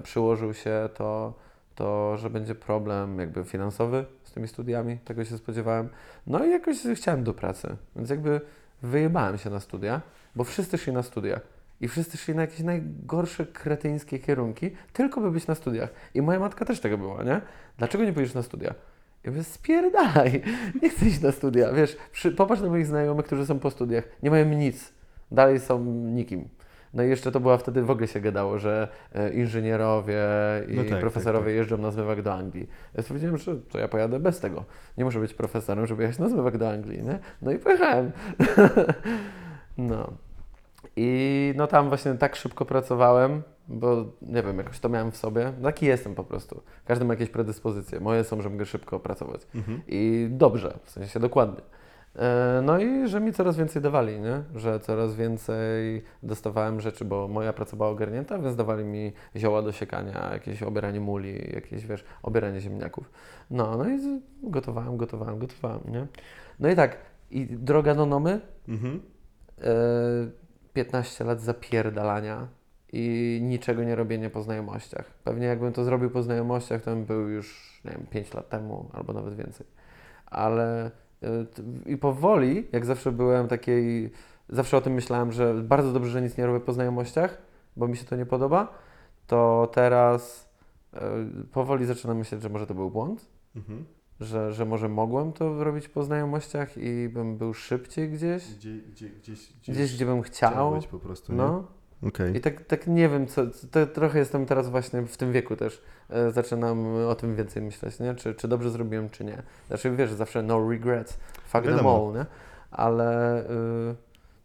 przyłożył się, to, to że będzie problem jakby finansowy tymi studiami, tego się spodziewałem. No i jakoś chciałem do pracy, więc jakby wyjebałem się na studia, bo wszyscy szli na studia. I wszyscy szli na jakieś najgorsze, kretyńskie kierunki, tylko by być na studiach. I moja matka też tego była, nie? Dlaczego nie pójdziesz na studia? Ja mówię, nie chcę iść na studia. Wiesz, przy, popatrz na moich znajomych, którzy są po studiach, nie mają nic, dalej są nikim. No i jeszcze to była wtedy, w ogóle się gadało, że e, inżynierowie i No tak, profesorowie tak, jeżdżą na zmywak do Anglii. Ja stwierdziłem, że to ja pojadę bez tego. Nie muszę być profesorem, żeby jechać na zmywak do Anglii, nie? No i pojechałem. no. I no tam właśnie tak szybko pracowałem, bo nie wiem, jakoś to miałem w sobie. Taki jestem po prostu. Każdy ma jakieś predyspozycje. Moje są, że mogę szybko pracować. Mhm. I dobrze, w sensie dokładnie. E, No i że mi coraz więcej dawali, nie? Że coraz więcej dostawałem rzeczy, bo moja praca była ogarnięta, więc dawali mi zioła do siekania, jakieś obieranie muli, jakieś, wiesz, obieranie ziemniaków. No, no i gotowałem, gotowałem, gotowałem, nie? No i tak, i droga do Nomy, Mhm. e, 15 lat zapierdalania i niczego nie robienia po znajomościach. Pewnie jakbym to zrobił po znajomościach, to bym był już, nie wiem, 5 lat temu albo nawet więcej. Ale e, i powoli, jak zawsze byłem takiej, zawsze o tym myślałem, że bardzo dobrze, że nic nie robię po znajomościach, bo mi się to nie podoba, to teraz e, powoli zaczynam myśleć, że może to był błąd, Mhm. że, że może mogłem to robić po znajomościach i bym był szybciej gdzieś, Gdzie, gdzie, gdzieś, gdzieś, gdzie bym chciał. być po prostu, nie? Okej. i tak, tak nie wiem, co, to trochę jestem teraz właśnie w tym wieku też. E, zaczynam o tym więcej myśleć, nie? Czy, czy dobrze zrobiłem, czy nie. Znaczy, wiesz, zawsze no regrets, fuck them Wiadomo. all, nie? Ale, y,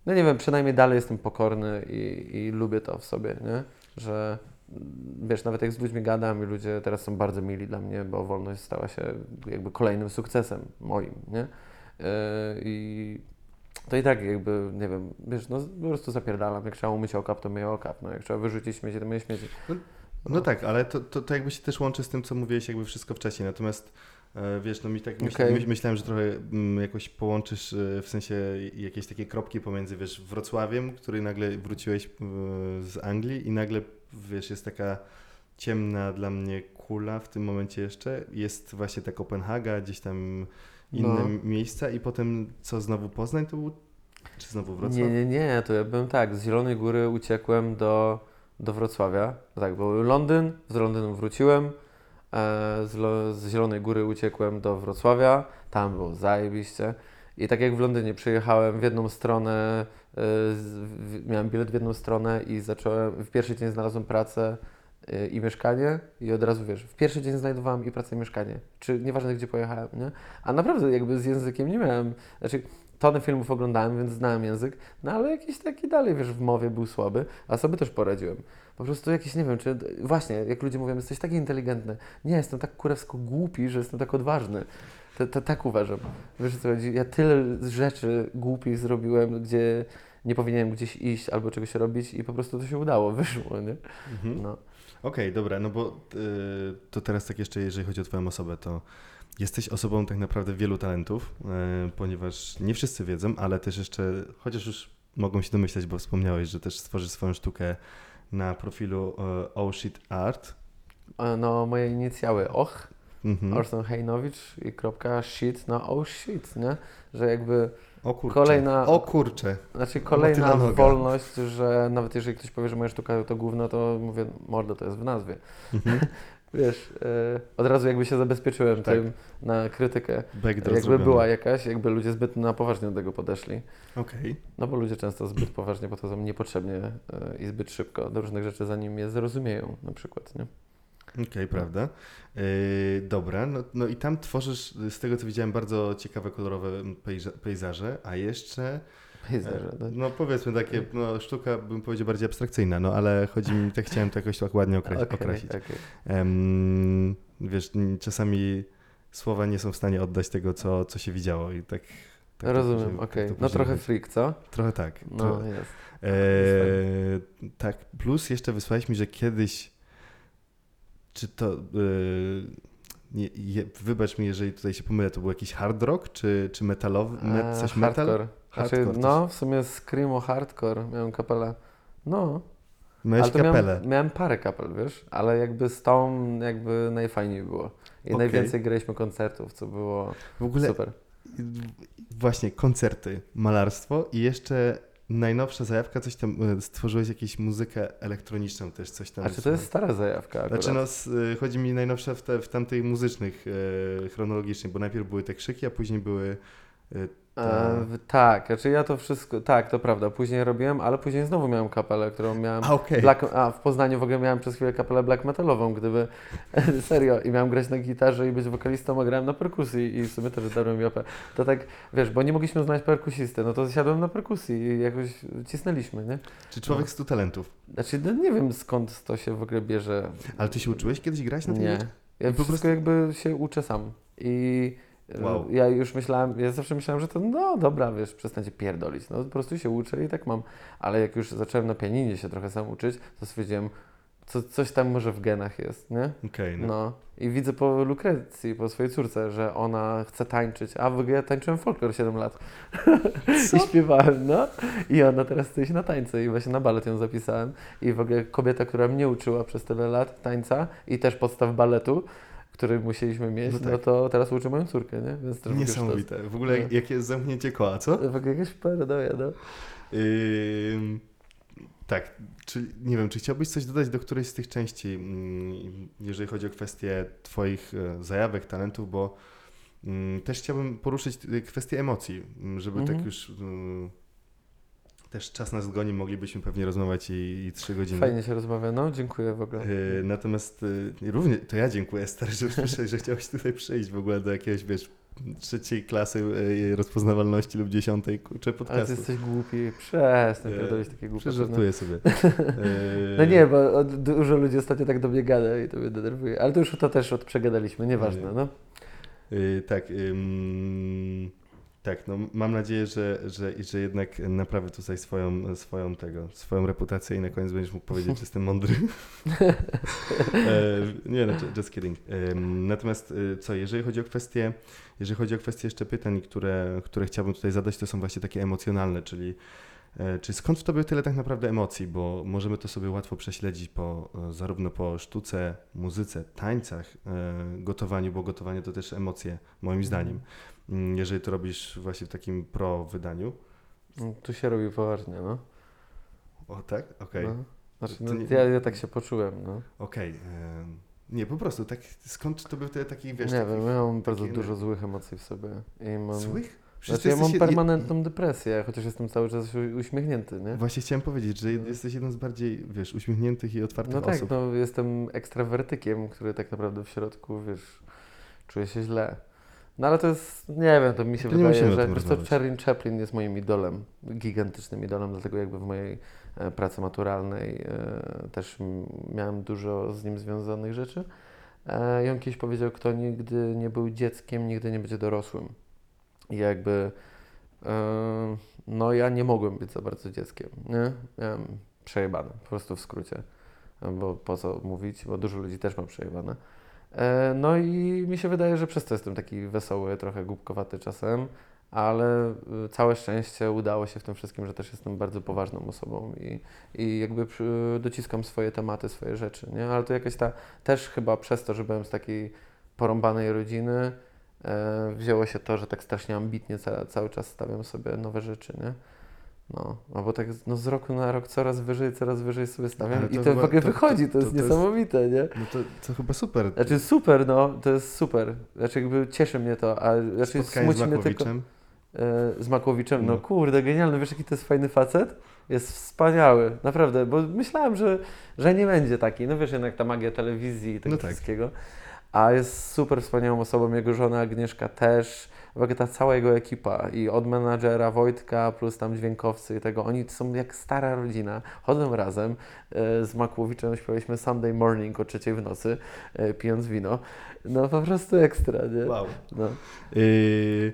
no nie wiem, przynajmniej dalej jestem pokorny i, i lubię to w sobie, nie? Że, mm, wiesz, nawet jak z ludźmi gadam i ludzie teraz są bardzo mili dla mnie, bo wolność stała się jakby kolejnym sukcesem moim, nie? Y, I to i tak jakby, nie wiem, wiesz, no po prostu zapierdalam. Jak trzeba umyć okap, to myję okap. No jak trzeba wyrzucić śmieci, to myję śmieci. No tak, ale to, to, to jakby się też łączy z tym, co mówiłeś jakby wszystko wcześniej. Natomiast e, wiesz, no mi tak myśl, myśl, myślałem, że trochę mm, jakoś połączysz e, w sensie jakieś takie kropki pomiędzy, wiesz, Wrocławiem, który nagle wróciłeś e, z Anglii i nagle, wiesz, jest taka ciemna dla mnie kula w tym momencie jeszcze. Jest właśnie ta Kopenhaga, gdzieś tam inne No. miejsca i potem co, znowu Poznań to był? Czy znowu Wrocław? Nie, nie, nie, to ja byłem tak, z Zielonej Góry uciekłem do, do Wrocławia. No tak, był Londyn, z Londynu wróciłem, e, z, z Zielonej Góry uciekłem do Wrocławia, tam było zajebiście. I tak jak w Londynie przyjechałem w jedną stronę, e, w, miałem bilet w jedną stronę i zacząłem, w pierwszy dzień znalazłem pracę i mieszkanie i od razu wiesz, w pierwszy dzień znajdowałem i pracę i mieszkanie, czy nieważne gdzie pojechałem, nie? A naprawdę jakby z językiem nie miałem, znaczy tonę filmów oglądałem, więc znałem język, no ale jakiś taki dalej, wiesz, w mowie był słaby, a sobie też poradziłem. Po prostu jakiś, nie wiem, czy właśnie, jak ludzie mówią, jesteś taki inteligentny. Nie, jestem tak kurewsko głupi, że jestem tak odważny. To, to, tak uważam. Wiesz co chodzi? Ja tyle rzeczy głupich zrobiłem, gdzie nie powinienem gdzieś iść albo czegoś robić i po prostu to się udało, wyszło, nie? Mhm. No. Okej, dobra, no bo y, to teraz tak jeszcze, jeżeli chodzi o Twoją osobę, to jesteś osobą tak naprawdę wielu talentów, y, ponieważ nie wszyscy wiedzą, ale też jeszcze, chociaż już mogą się domyśleć, bo wspomniałeś, że też stworzysz swoją sztukę na profilu y, Oh Shit Art. E, No, moje inicjały OCH, Mhm. Orson Hejnowicz i kropka shit, no oh shit, nie? Że jakby O kurczę. Kolejna- O kurczę. Znaczy kolejna wolność, że nawet jeżeli ktoś powie, że moja sztuka to gówno, to mówię, mordo, to jest w nazwie. Mhm. Wiesz, e, od razu jakby się zabezpieczyłem Tak. tym na krytykę. Backdoor Jakby zrobiony. była jakaś, jakby ludzie zbyt na poważnie do tego podeszli. Okej. No bo ludzie często zbyt poważnie podchodzą niepotrzebnie e, i zbyt szybko do różnych rzeczy, zanim je zrozumieją na przykład, nie? Okej, prawda. Yy, dobra, no, no i tam tworzysz, z tego co widziałem, bardzo ciekawe, kolorowe pejza- pejzaże, a jeszcze Pejzaże, no. No powiedzmy takie, no sztuka bym powiedział bardziej abstrakcyjna, no ale chodzi mi, tak chciałem to jakoś tak ładnie okre- Okej, określić. okej. Em, wiesz, czasami słowa nie są w stanie oddać tego, co, co się widziało i tak... tak Rozumiem, później- okej. tak to No trochę freak, co? Trochę tak. No Tro- jest. e, tak, plus jeszcze wysłałeś mi, że kiedyś, czy to... E, nie, je, wybacz mi, jeżeli tutaj się pomylę, to był jakiś hard rock, czy, czy metalowy, met, E, coś metal? hardcore. Znaczy, Hardcore, coś- no, w sumie screamo hardcore. Miałem kapelę. No, Miałeś kapelę. miałem, miałem parę kapel, wiesz, ale jakby z tą jakby najfajniej było. I Okej. najwięcej graliśmy koncertów, co było W ogóle super. Właśnie, koncerty, malarstwo i jeszcze najnowsza zajawka, coś tam, e, stworzyłeś jakąś muzykę elektroniczną też, coś tam. A czy to jest stara zajawka akurat? Znaczy no, e, chodzi mi najnowsza w, te, w tamtej muzycznych, e, chronologicznie, bo najpierw były te krzyki, a później były... E, E, tak, znaczy ja to wszystko, tak, to prawda, później robiłem, ale później znowu miałem kapelę, którą miałem, A okej. black, a w Poznaniu w ogóle miałem przez chwilę kapelę black metalową, gdyby, serio, i miałem grać na gitarze i być wokalistą, a grałem na perkusji i w sumie też darłem jopę. To tak, wiesz, bo nie mogliśmy znaleźć perkusisty, no to siadłem na perkusji i jakoś cisnęliśmy, nie? Czy człowiek stu talentów? Znaczy, no nie wiem skąd to się w ogóle bierze. Ale ty się uczyłeś kiedyś grać na tej Nie. Ja po prostu- jakby się uczę sam. I Wow. ja już myślałem, ja zawsze myślałem, że to no dobra, wiesz, przestańcie pierdolić. No po prostu się uczę i tak mam. Ale jak już zacząłem na pianinie się trochę sam uczyć, to stwierdziłem, co, coś tam może w genach jest, nie? Okej, no. No. I widzę po Lukrecji, po swojej córce, że ona chce tańczyć. A w ogóle ja tańczyłem folklor 7 lat. I śpiewałem, no. I ona teraz chce iść na tańce i właśnie na balet ją zapisałem. I w ogóle kobieta, która mnie uczyła przez tyle lat tańca i też podstaw baletu, który musieliśmy mieć, No no, tak. to teraz uczy moją córkę, nie? Więc też w ogóle Niesamowite. W ogóle No. jakie jest zamknięcie koła, co? W ogóle jakaś paradoja, no. Ym, tak, czy, nie wiem, czy chciałbyś coś dodać do którejś z tych części, mm, jeżeli chodzi o kwestię Twoich e, zajawek, talentów, bo mm, też chciałbym poruszyć y, kwestię emocji, mm, żeby Mhm. tak już mm, też czas nas goni, moglibyśmy pewnie rozmawiać i, i trzy godziny. Fajnie się rozmawia, no. Dziękuję w ogóle. Y, Natomiast y, równie, to ja dziękuję stary, że, że, że chciałeś tutaj przyjść w ogóle do jakiegoś, wiesz, trzeciej klasy y, rozpoznawalności lub dziesiątej, kurczę, Ale ty podcastu. jesteś głupi. Przestań E, pierdolić takie no. Przeżartuję sobie. No nie, bo dużo ludzi ostatnio tak do mnie gada i to mnie denerwuje. Ale to już to też od przegadaliśmy, nieważne, Nie. no. Y, tak, ym, tak, no mam nadzieję, że, że, że jednak naprawię tutaj swoją, swoją tego, swoją reputację i na koniec będziesz mógł powiedzieć, że jestem mądry. e, nie, no, just kidding. Natomiast y, co, jeżeli chodzi o kwestie, jeżeli chodzi o kwestie jeszcze pytań, które, które chciałbym tutaj zadać, to są właśnie takie emocjonalne, czyli e, czy skąd w tobie tyle tak naprawdę emocji, bo możemy to sobie łatwo prześledzić po, e, zarówno po sztuce, muzyce, tańcach, e, gotowaniu, bo gotowanie to też emocje, moim zdaniem. Mm, Jeżeli to robisz właśnie w takim pro wydaniu. No, Tu się robi poważnie, no. O tak? Okej. no. Znaczy, no, nie- ja, ja tak się poczułem, no. Okej. em, Nie, po prostu, tak, skąd to był tyle takich, wiesz, nie wiem, ja mam bardzo takie dużo złych emocji w sobie. Mam, złych? Przecież Znaczy, ja mam jesteś jed- permanentną depresję, chociaż jestem cały czas uśmiechnięty, nie? Właśnie chciałem powiedzieć, że jesteś jedną z bardziej, wiesz, uśmiechniętych i otwartych No tak, osób. no jestem ekstrawertykiem, który tak naprawdę w środku, wiesz, czuje się źle. No ale to jest, nie wiem, to mi się To wydaje, że wiesz co, rozmawiać. Chaplin jest moim idolem, gigantycznym idolem, dlatego jakby w mojej e, pracy maturalnej e, też miałem dużo z nim związanych rzeczy. E, I on kiedyś powiedział, kto nigdy nie był dzieckiem, nigdy nie będzie dorosłym. I jakby, e, no ja nie mogłem być za bardzo dzieckiem, nie? Miałem przejebane, po prostu w skrócie bo po co mówić, bo dużo ludzi też ma przejebane. E, No i mi się wydaje, że przez to jestem taki wesoły, trochę głupkowaty czasem, ale y, całe szczęście udało się w tym wszystkim, że też jestem bardzo poważną osobą i, i jakby dociskam swoje tematy, swoje rzeczy, nie? Ale to jakaś ta, też chyba przez to, że byłem z takiej porąbanej rodziny, e, wzięło się to, że tak strasznie ambitnie ca, cały czas stawiam sobie nowe rzeczy, nie? No, no bo tak no z roku na rok coraz wyżej, coraz wyżej sobie stawiam Ale i to w ogóle to- wychodzi, to, to- jest to jest- niesamowite, nie? No to, to chyba super. Znaczy super, no, to jest super. Znaczy jakby cieszy mnie to, a znaczy Spotkanie smuci mnie tylko e, z Makłowiczem. No No. kurde, genialny, wiesz jaki to jest fajny facet? Jest wspaniały, naprawdę, bo myślałem, że, że nie będzie taki. No wiesz, jednak ta magia telewizji i tego No tak. wszystkiego. A jest super wspaniałą osobą, jego żona Agnieszka też, ogóle ta cała jego ekipa i od menadżera Wojtka plus tam dźwiękowcy i tego, oni są jak stara rodzina, chodzą razem, e, z Makłowiczem śpiewaliśmy Sunday Morning o trzeciej w nocy, e, pijąc wino, no po prostu ekstra, nie? Wow. No. Yy,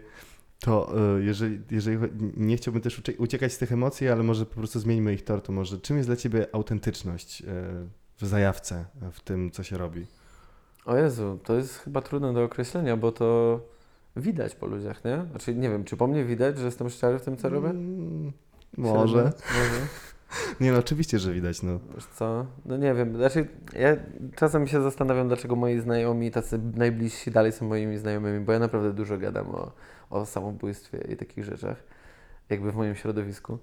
to yy, jeżeli, jeżeli nie chciałbym też ucie- uciekać z tych emocji, ale może po prostu zmieńmy ich tor, to może czym jest dla Ciebie autentyczność w zajawce, w tym, co się robi? O Jezu, to jest chyba trudne do określenia, bo to widać po ludziach, nie? Znaczy nie wiem, czy po mnie widać, że jestem szczery w tym, co robię? Mm, może. Może. Nie no, oczywiście, że widać, no. Wiesz co? No nie wiem, znaczy ja czasem się zastanawiam, dlaczego moi znajomi, tacy najbliżsi dalej są moimi znajomymi, bo ja naprawdę dużo gadam o, o samobójstwie i takich rzeczach, jakby w moim środowisku.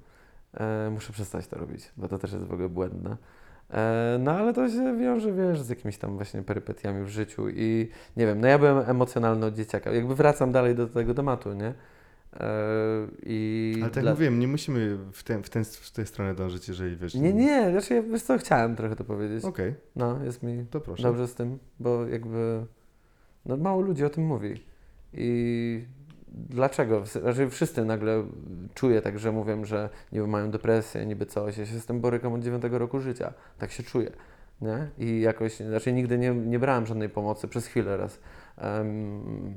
E, muszę przestać to robić, bo to też jest w ogóle błędne. E, no ale to się wiąże, wiesz, z jakimiś tam właśnie perypetiami w życiu i nie wiem, no ja byłem emocjonalny od dzieciaka. Jakby wracam dalej do tego tematu, nie? E, I Ale tak dla- mówiłem, nie musimy w, ten, w, ten, w tę stronę dążyć, jeżeli wiesz. Nie, nie, znaczy ja wiesz co, chciałem trochę to powiedzieć. Okej, No, jest mi to proszę. dobrze z tym, bo jakby no, mało ludzi o tym mówi. I dlaczego? Znaczy wszyscy nagle czuję tak, że mówią, że niby mają depresję, niby coś. Ja się z tym borykam od 9 roku życia. Tak się czuję. Nie? I jakoś, znaczy nigdy nie, nie brałem żadnej pomocy, przez chwilę raz. Em,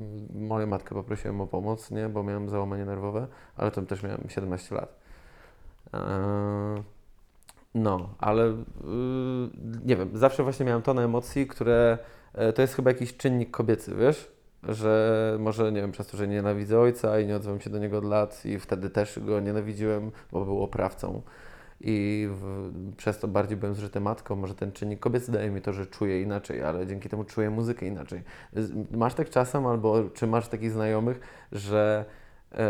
moją matkę poprosiłem o pomoc, nie? bo miałem załamanie nerwowe, ale to też miałem 17 lat. Eee, no, ale y, nie wiem, zawsze właśnie miałem tonę emocji, które e, to jest chyba jakiś czynnik kobiecy, wiesz? Że może, nie wiem, przez to, że nienawidzę ojca i nie odzywam się do niego od lat i wtedy też go nienawidziłem, bo był oprawcą i w, przez to bardziej byłem zżyty matką. Może ten czynnik kobiecy daje mi to, że czuję inaczej, ale dzięki temu czuję muzykę inaczej. Masz tak czasem, albo czy masz takich znajomych, że e,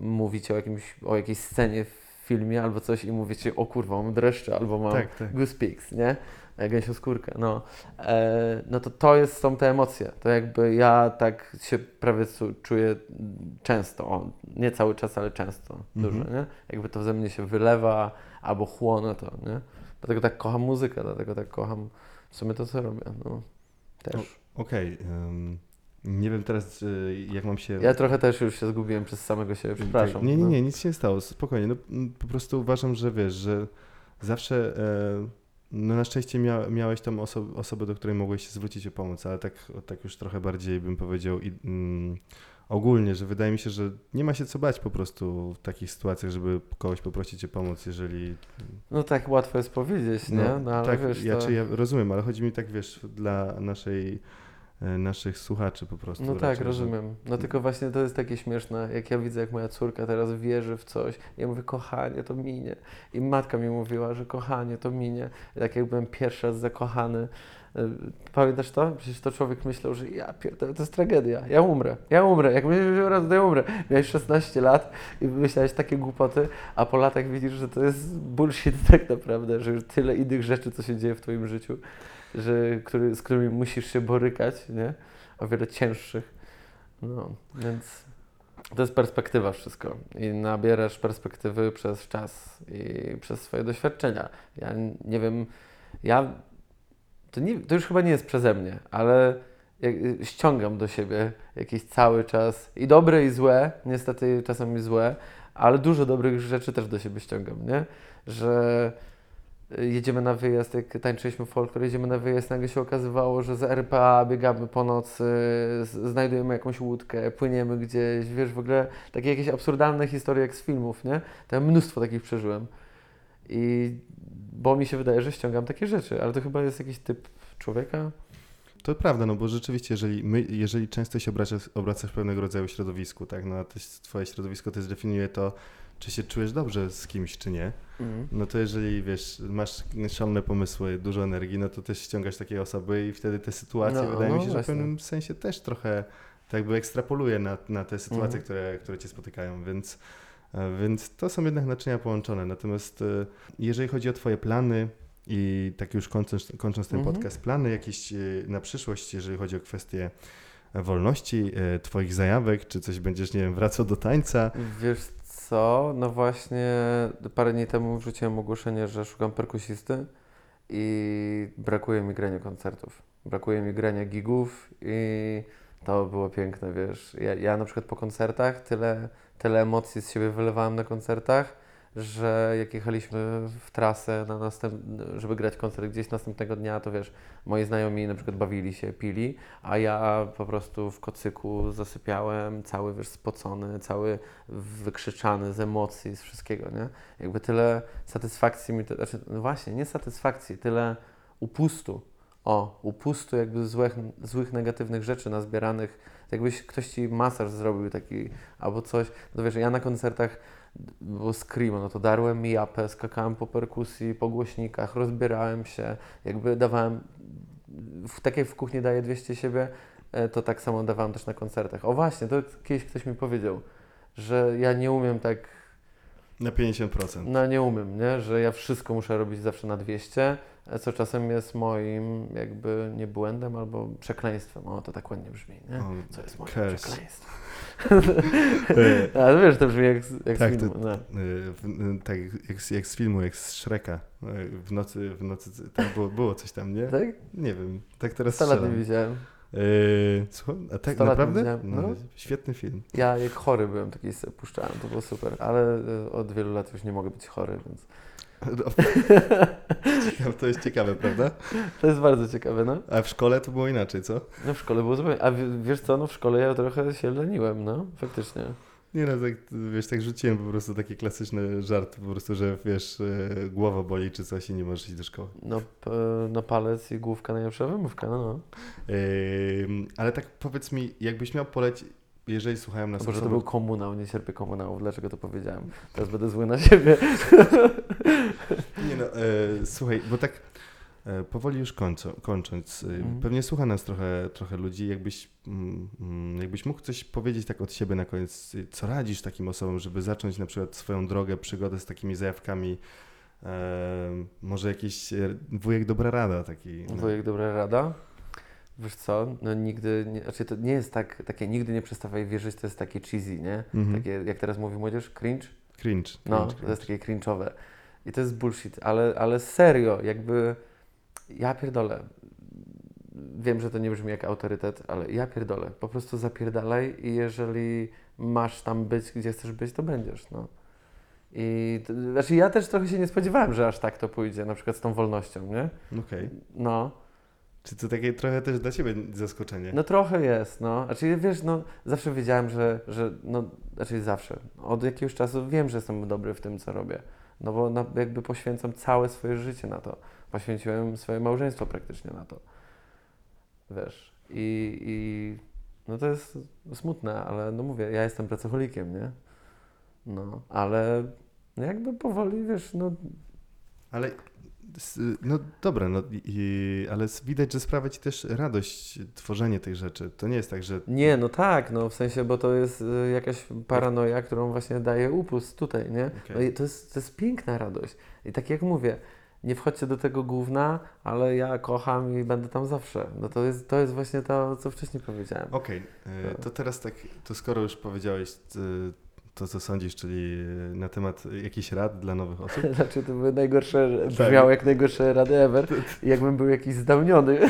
mówicie o, jakimś, o jakiejś scenie w filmie albo coś i mówicie, o kurwa, mam dreszcze, albo mam Tak, tak. goose pigs, nie? E, Gęsią skórkę, no. E, no to to jest, są te emocje. To jakby ja tak się prawie czuję często, o, nie cały czas, ale często, Mhm. dużo, nie? Jakby to ze mnie się wylewa albo chłonę to, nie? Dlatego tak kocham muzykę, dlatego tak kocham w sumie to, co robię, no. Też. Okej. em, nie wiem teraz, y, jak mam się. Ja trochę też już się zgubiłem przez samego siebie, przepraszam. Nie, nie, no. nie, nic się nie stało. Spokojnie. No, po prostu uważam, że wiesz, że zawsze. E, no na szczęście mia, miałeś tam oso osobę, do której mogłeś się zwrócić o pomoc, ale tak, tak już trochę bardziej bym powiedział i, mm, ogólnie, że wydaje mi się, że nie ma się co bać po prostu w takich sytuacjach, żeby kogoś poprosić o pomoc, jeżeli No tak łatwo jest powiedzieć, nie? No ale tak, wiesz, ja, to... ja rozumiem, ale chodzi mi tak, wiesz, dla naszej, naszych słuchaczy po prostu. No tak, rozumiem. No tylko właśnie to jest takie śmieszne, jak ja widzę, jak moja córka teraz wierzy w coś. Ja mówię, kochanie, to minie. I matka mi mówiła, że kochanie, to minie. Tak jak byłem pierwszy raz zakochany. Y, Pamiętasz to? Przecież to człowiek myślał, że ja pierdolę, to jest tragedia. Ja umrę, ja umrę. Jak że raz to ja umrę. Miałeś 16 lat i myślałeś takie głupoty, a po latach widzisz, że to jest bullshit tak naprawdę, że już tyle innych rzeczy, co się dzieje w twoim życiu, że, który, z którymi musisz się borykać, nie? O wiele cięższych. No, więc to jest perspektywa wszystko. I nabierasz perspektywy przez czas i przez swoje doświadczenia. Ja nie wiem, ja to, nie, to już chyba nie jest przeze mnie, ale ściągam do siebie jakiś cały czas i dobre i złe, niestety czasami złe, ale dużo dobrych rzeczy też do siebie ściągam, nie? Że jedziemy na wyjazd, jak tańczyliśmy folklor, jedziemy na wyjazd, nagle się okazywało, że z RPA biegamy po nocy, znajdujemy jakąś łódkę, płyniemy gdzieś, wiesz, w ogóle takie jakieś absurdalne historie jak z filmów, nie? To ja mnóstwo takich przeżyłem. I bo mi się wydaje, że ściągam takie rzeczy, ale to chyba jest jakiś typ człowieka. To prawda, no bo rzeczywiście, jeżeli, my, jeżeli często się obracasz, obracasz w pewnego rodzaju środowisku, tak, no a to jest, twoje środowisko też definiuje to, czy się czujesz dobrze z kimś, czy nie, no to jeżeli, wiesz, masz szalone pomysły, dużo energii, no to też ściągasz takie osoby i wtedy te sytuacje, No, wydaje no mi się, że w właśnie. pewnym sensie też trochę tak jakby ekstrapoluje na, na te sytuacje, Mhm. które, które cię spotykają, więc, e, więc to są jednak naczynia połączone. Natomiast e, jeżeli chodzi o twoje plany i tak już kończąc, kończąc ten Mhm. podcast, plany jakieś e, na przyszłość, jeżeli chodzi o kwestie wolności, twoich zajawek, czy coś będziesz, nie wiem, wracał do tańca, Wiesz co, no właśnie parę dni temu wrzuciłem ogłoszenie, że szukam perkusisty i brakuje mi grania koncertów. Brakuje mi grania gigów i to było piękne, wiesz. Ja, ja na przykład po koncertach tyle, tyle emocji z siebie wylewałem na koncertach, że jak jechaliśmy w trasę, na następ... żeby grać koncert gdzieś następnego dnia, to wiesz, moi znajomi na przykład bawili się, pili, a ja po prostu w kocyku zasypiałem, cały wiesz, spocony, cały wykrzyczany z emocji, z wszystkiego, nie? Jakby tyle satysfakcji mi, to, znaczy, no właśnie, nie satysfakcji, tyle upustu. O, upustu jakby złych, złych negatywnych rzeczy nazbieranych. Jakbyś ktoś ci masaż zrobił taki albo coś. No wiesz, ja na koncertach było screamo, no to darłem mi japę, skakałem po perkusji, po głośnikach, rozbierałem się, jakby dawałem, w, tak jak w kuchni daję 200 siebie, e, to tak samo dawałem też na koncertach. O właśnie, to kiedyś ktoś mi powiedział, że ja nie umiem tak na 50%. no nie umiem, nie? Że ja wszystko muszę robić zawsze na 200, e, co czasem jest moim jakby nie błędem albo przekleństwem. O, to tak ładnie brzmi, nie? Co jest moim curse. przekleństwem. Ale wiesz, to brzmi jak, z- jak Tak, z filmu. to- no. Y, w, y, tak jak, z- jak z filmu, jak z Shreka. Y, W nocy, w nocy tak było, było coś tam, nie? Tak? Nie wiem, tak teraz 100 lat nie strzelam. widziałem. Yy, słucham? A tak 100 lat nie naprawdę? widziałem, No, no. Świetny film. Ja jak chory byłem, taki sobie puszczałem, to było super, ale y, od wielu lat już nie mogę być chory, więc Ciekawe, to jest ciekawe, prawda? to jest bardzo ciekawe, no. A w szkole to było inaczej, co? No w szkole było zupełnie, a wiesz co, no w szkole ja trochę się leniłem, no, faktycznie. Nie no, tak, wiesz, tak rzuciłem po prostu taki klasyczny żart, po prostu, że wiesz, yy, głowa boli czy coś i nie możesz iść do szkoły. No, no palec i główka najlepsza wymówka, no, no. Yy, ale tak powiedz mi, jakbyś miał polecić, jeżeli słuchają nas Boże, to był komunał, nie cierpię komunałów, dlaczego to powiedziałem? Teraz będę zły na siebie. Nie no, e, słuchaj, bo tak e, powoli już kończą, kończąc, e, Mhm. pewnie słucha nas trochę, trochę ludzi, jakbyś, mm, mm, jakbyś mógł coś powiedzieć tak od siebie na koniec, y, co radzisz takim osobom, żeby zacząć na przykład swoją drogę, przygodę z takimi zajawkami, e, może jakiś e, wujek dobra rada taki. no. Wujek, dobra rada. Wiesz co, no nigdy, nie, znaczy to nie jest tak, takie nigdy nie przestawaj wierzyć, to jest takie cheesy, nie? Mhm. Takie, jak teraz mówi młodzież, cringe? Cringe. No, cringe, to jest takie cringe'owe. I to jest bullshit, ale, ale serio, jakby ja pierdolę. Wiem, że to nie brzmi jak autorytet, ale ja pierdolę. Po prostu zapierdalaj i jeżeli masz tam być, gdzie chcesz być, to będziesz, no. I to, znaczy ja też trochę się nie spodziewałem, że aż tak to pójdzie, na przykład z tą wolnością, nie? Okej. No. Czy to takie trochę też dla Ciebie zaskoczenie? No trochę jest, no. Znaczy wiesz, no zawsze wiedziałem, że, że no, znaczy zawsze, od jakiegoś czasu wiem, że jestem dobry w tym, co robię. No bo na, jakby poświęcam całe swoje życie na to. Poświęciłem swoje małżeństwo praktycznie na to. Wiesz. I, i no to jest smutne, ale no mówię, ja jestem pracocholikiem, nie? No, ale no jakby powoli, wiesz, no Ale no dobra, no, i, ale widać, że sprawia ci też radość tworzenie tych rzeczy. To nie jest tak, że Nie, no tak, no w sensie, bo to jest y, jakaś paranoja, którą właśnie daje upust tutaj, nie? Okej. No i to jest, to jest piękna radość. I tak jak mówię, nie wchodźcie do tego gówna, ale ja kocham i będę tam zawsze. No to jest, to jest właśnie to, co wcześniej powiedziałem. Okej, e, to teraz tak, to skoro już powiedziałeś e, to, co sądzisz, czyli na temat jakichś rad dla nowych osób, Znaczy to były najgorsze, Tak. brzmiało jak najgorsze rady ever, jakbym był jakiś zdałniony.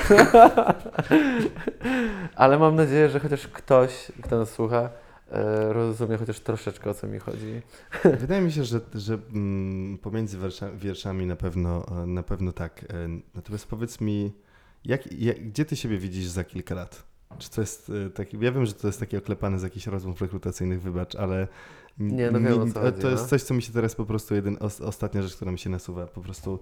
ale mam nadzieję, że chociaż ktoś, kto nas słucha, e, rozumie chociaż troszeczkę o co mi chodzi. wydaje mi się, że, że mm, pomiędzy wiersza, wierszami na pewno, na pewno tak. E, Natomiast powiedz mi, jak, jak, gdzie ty siebie widzisz za kilka lat? Czy to jest e, taki, ja wiem, że to jest takie oklepane z jakichś rozmów rekrutacyjnych, wybacz, ale Nie, no wiem, o co chodzi, to jest no. coś, co mi się teraz po prostu, jeden, os, ostatnia rzecz, która mi się nasuwa, po prostu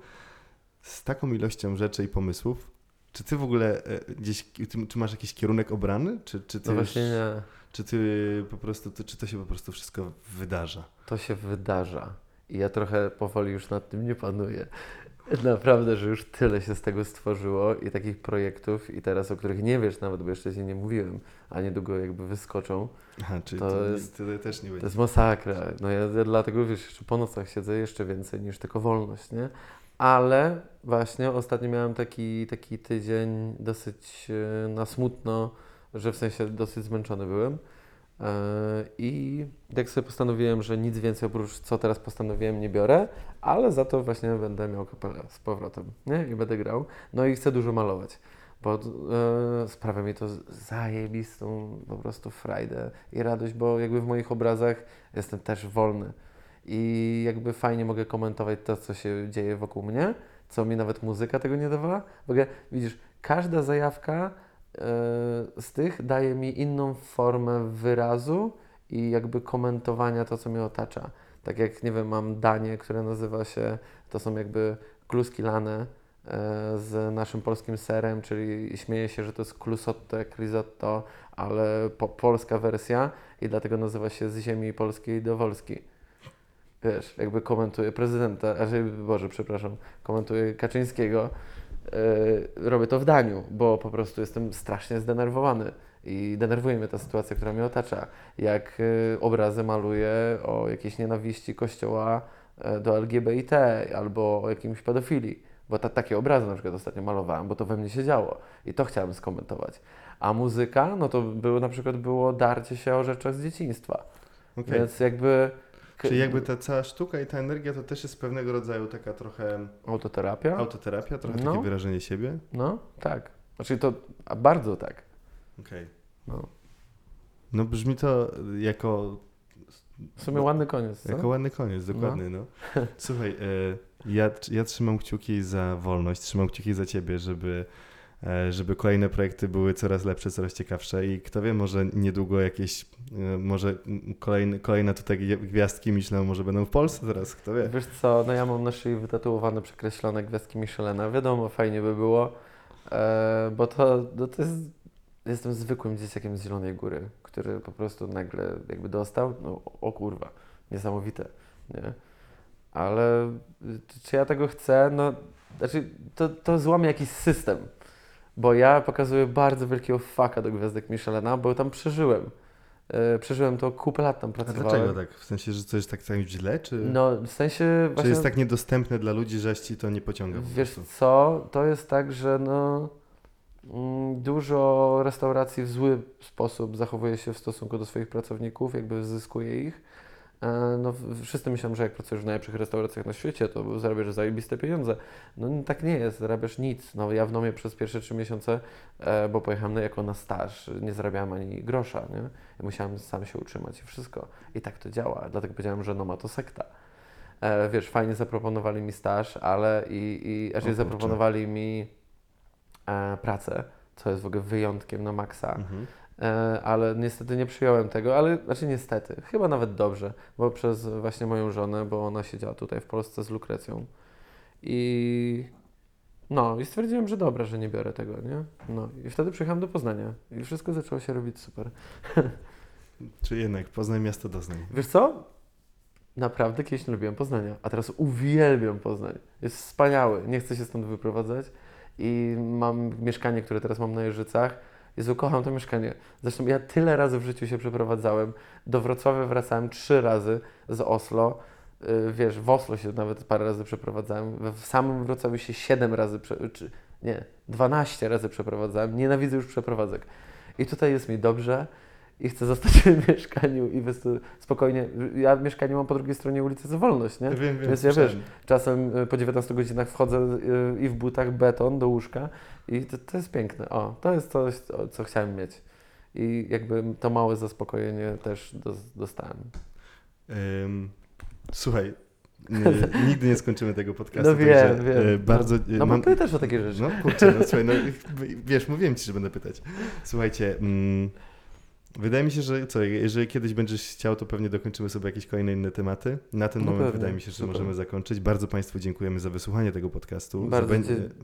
z taką ilością rzeczy i pomysłów, czy ty w ogóle e, gdzieś, czy masz jakiś kierunek obrany, czy, czy ty No już- właśnie nie. czy ty po prostu, to, czy to się po prostu wszystko wydarza? To się wydarza. I ja trochę powoli już nad tym nie panuję. Naprawdę, że już tyle się z tego stworzyło i takich projektów, i teraz o których nie wiesz nawet, bo jeszcze ci nie mówiłem, a niedługo jakby wyskoczą. Aha, czyli To to, jest- to też nie To będzie. jest masakra. No ja, ja dlatego wiesz, jeszcze po nocach siedzę jeszcze więcej niż tylko wolność, nie? Ale właśnie ostatnio miałem taki, taki tydzień dosyć e, na smutno, że w sensie dosyć zmęczony byłem. E, I tak sobie postanowiłem, że nic więcej oprócz co teraz postanowiłem nie biorę, ale za to właśnie będę miał kapelę z powrotem, nie? I będę grał. No i chcę dużo malować, bo e, sprawia mi to zajebistą po prostu frajdę i radość, bo jakby w moich obrazach jestem też wolny i jakby fajnie mogę komentować to, co się dzieje wokół mnie, co mi nawet muzyka tego nie dawała. W ogóle widzisz, każda zajawka z tych daje mi inną formę wyrazu i jakby komentowania to, co mnie otacza. Tak jak, nie wiem, mam danie, które nazywa się, to są jakby kluski lane e, z naszym polskim serem, czyli śmieję się, że to jest klusotto jak risotto, ale po, polska wersja i dlatego nazywa się z ziemi polskiej do Wolski. Wiesz, jakby komentuje prezydenta, znaczy, Boże, przepraszam, komentuje Kaczyńskiego, e, robię to w daniu, bo po prostu jestem strasznie zdenerwowany i denerwuje mnie ta sytuacja, która mnie otacza. Jak e, obrazy maluję o jakiejś nienawiści kościoła e, do LGBT albo o jakimś pedofilii, bo ta, takie obrazy na przykład ostatnio malowałem, bo to we mnie się działo i to chciałem skomentować. A muzyka, no to było na przykład było darcie się o rzeczach z dzieciństwa. Okej. Więc jakby... k- Czyli jakby ta cała sztuka i ta energia to też jest pewnego rodzaju taka trochę Autoterapia? autoterapia, trochę No. takie wyrażenie siebie. No, tak. Znaczy to a bardzo tak. Okej. No. No brzmi to jako, W sumie ładny koniec, co? jako ładny koniec, dokładnie. No. Słuchaj, e, ja, ja trzymam kciuki za wolność, trzymam kciuki za ciebie, żeby, żeby kolejne projekty były coraz lepsze, coraz ciekawsze i kto wie, może niedługo jakieś, e, może kolejne, kolejne tutaj gwi- gwiazdki Michelin może będą w Polsce teraz, kto wie. Wiesz co, no ja mam na szyi wytatuowane, przekreślone gwiazdki Michelena. Wiadomo, fajnie by było, e, bo to, no to jest... Jestem zwykłym dzieciakiem z Zielonej Góry, który po prostu nagle jakby dostał, no o kurwa, niesamowite, nie? Ale czy ja tego chcę? No, znaczy to, to złamie jakiś system, bo ja pokazuję bardzo wielkiego faka do gwiazdek Michelena, bo tam przeżyłem. E, przeżyłem to kupę lat tam A pracowałem. dlaczego tak? W sensie, że coś tak, tak źle, czy, No, w sensie czy właśnie... jest tak niedostępne dla ludzi, że ci to nie pociąga po Wiesz co, to jest tak, że no, mm, dużo restauracji w zły sposób zachowuje się w stosunku do swoich pracowników, jakby zyskuje ich. E, No, wszyscy myślą, że jak pracujesz w najlepszych restauracjach na świecie, to zarabiasz zajebiste pieniądze. No tak nie jest, zarabiasz nic. No, ja w Nomie przez pierwsze trzy miesiące, e, bo pojechałem na- jako na staż, nie zarabiałem ani grosza, nie? Ja musiałem sam się utrzymać i wszystko. I tak to działa, dlatego powiedziałem, że Noma to sekta. E, wiesz, fajnie zaproponowali mi staż, ale i, i O raczej kurczę. zaproponowali mi pracę, co jest w ogóle wyjątkiem na maksa. Mhm. E, ale niestety nie przyjąłem tego, ale znaczy niestety, chyba nawet dobrze, bo przez właśnie moją żonę, bo ona siedziała tutaj w Polsce z Lukrecją i no i stwierdziłem, że dobra, że nie biorę tego, nie? No i wtedy przyjechałem do Poznania i wszystko zaczęło się robić super. Czy jednak Poznań miasto doznań. Wiesz co? Naprawdę kiedyś nie lubiłem Poznania, a teraz uwielbiam Poznań. Jest wspaniały, nie chcę się stąd wyprowadzać i mam mieszkanie, które teraz mam na Jeżycach. Jezu, kocham to mieszkanie. Zresztą ja tyle razy w życiu się przeprowadzałem. Do Wrocławia wracałem trzy razy z Oslo. Yy, Wiesz, w Oslo się nawet parę razy przeprowadzałem. W samym Wrocławiu się siedem razy, czy nie, 12 razy przeprowadzałem. Nienawidzę już przeprowadzek. I tutaj jest mi dobrze i chcę zostać w mieszkaniu i spokojnie. Ja mieszkanie mam po drugiej stronie ulicy za wolność, nie? Wiem, wiem, Więc ja wiesz, czasem y, po 19 godzinach wchodzę y, i w butach beton do łóżka i to, to jest piękne. O, to jest coś, co, chciałem mieć. I jakby to małe zaspokojenie też dos- dostałem. Ym, słuchaj, nie, nigdy nie skończymy tego podcastu. No wiem, także, wiem. e, bardzo, No, e, no mam- pytasz o takie rzeczy. No kurczę, no słuchaj, no, wiesz, mówiłem ci, że będę pytać. Słuchajcie, mm, wydaje mi się, że co, jeżeli kiedyś będziesz chciał, to pewnie dokończymy sobie jakieś kolejne inne tematy. Na ten No moment pewnie, wydaje mi się, że super. możemy zakończyć. Bardzo Państwu dziękujemy za wysłuchanie tego podcastu. Bardzo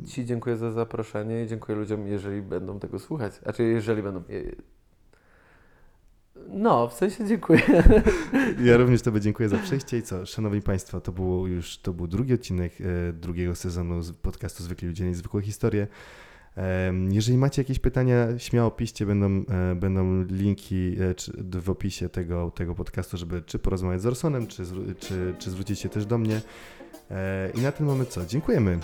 ci, dziękuję za zaproszenie i dziękuję ludziom, jeżeli będą tego słuchać. Znaczy, jeżeli będą. No, w sensie dziękuję. Ja również Tobie dziękuję za przyjście i co, szanowni Państwo, to było już, to był drugi odcinek e, drugiego sezonu podcastu Zwykli Ludzie, Niezwykłe Historie. Jeżeli macie jakieś pytania, śmiało piszcie, będą, e, będą linki e, w opisie tego, tego podcastu, żeby czy porozmawiać z Orsonem, czy, czy, czy zwrócić się też do mnie. E, I na tym mamy co? Dziękujemy.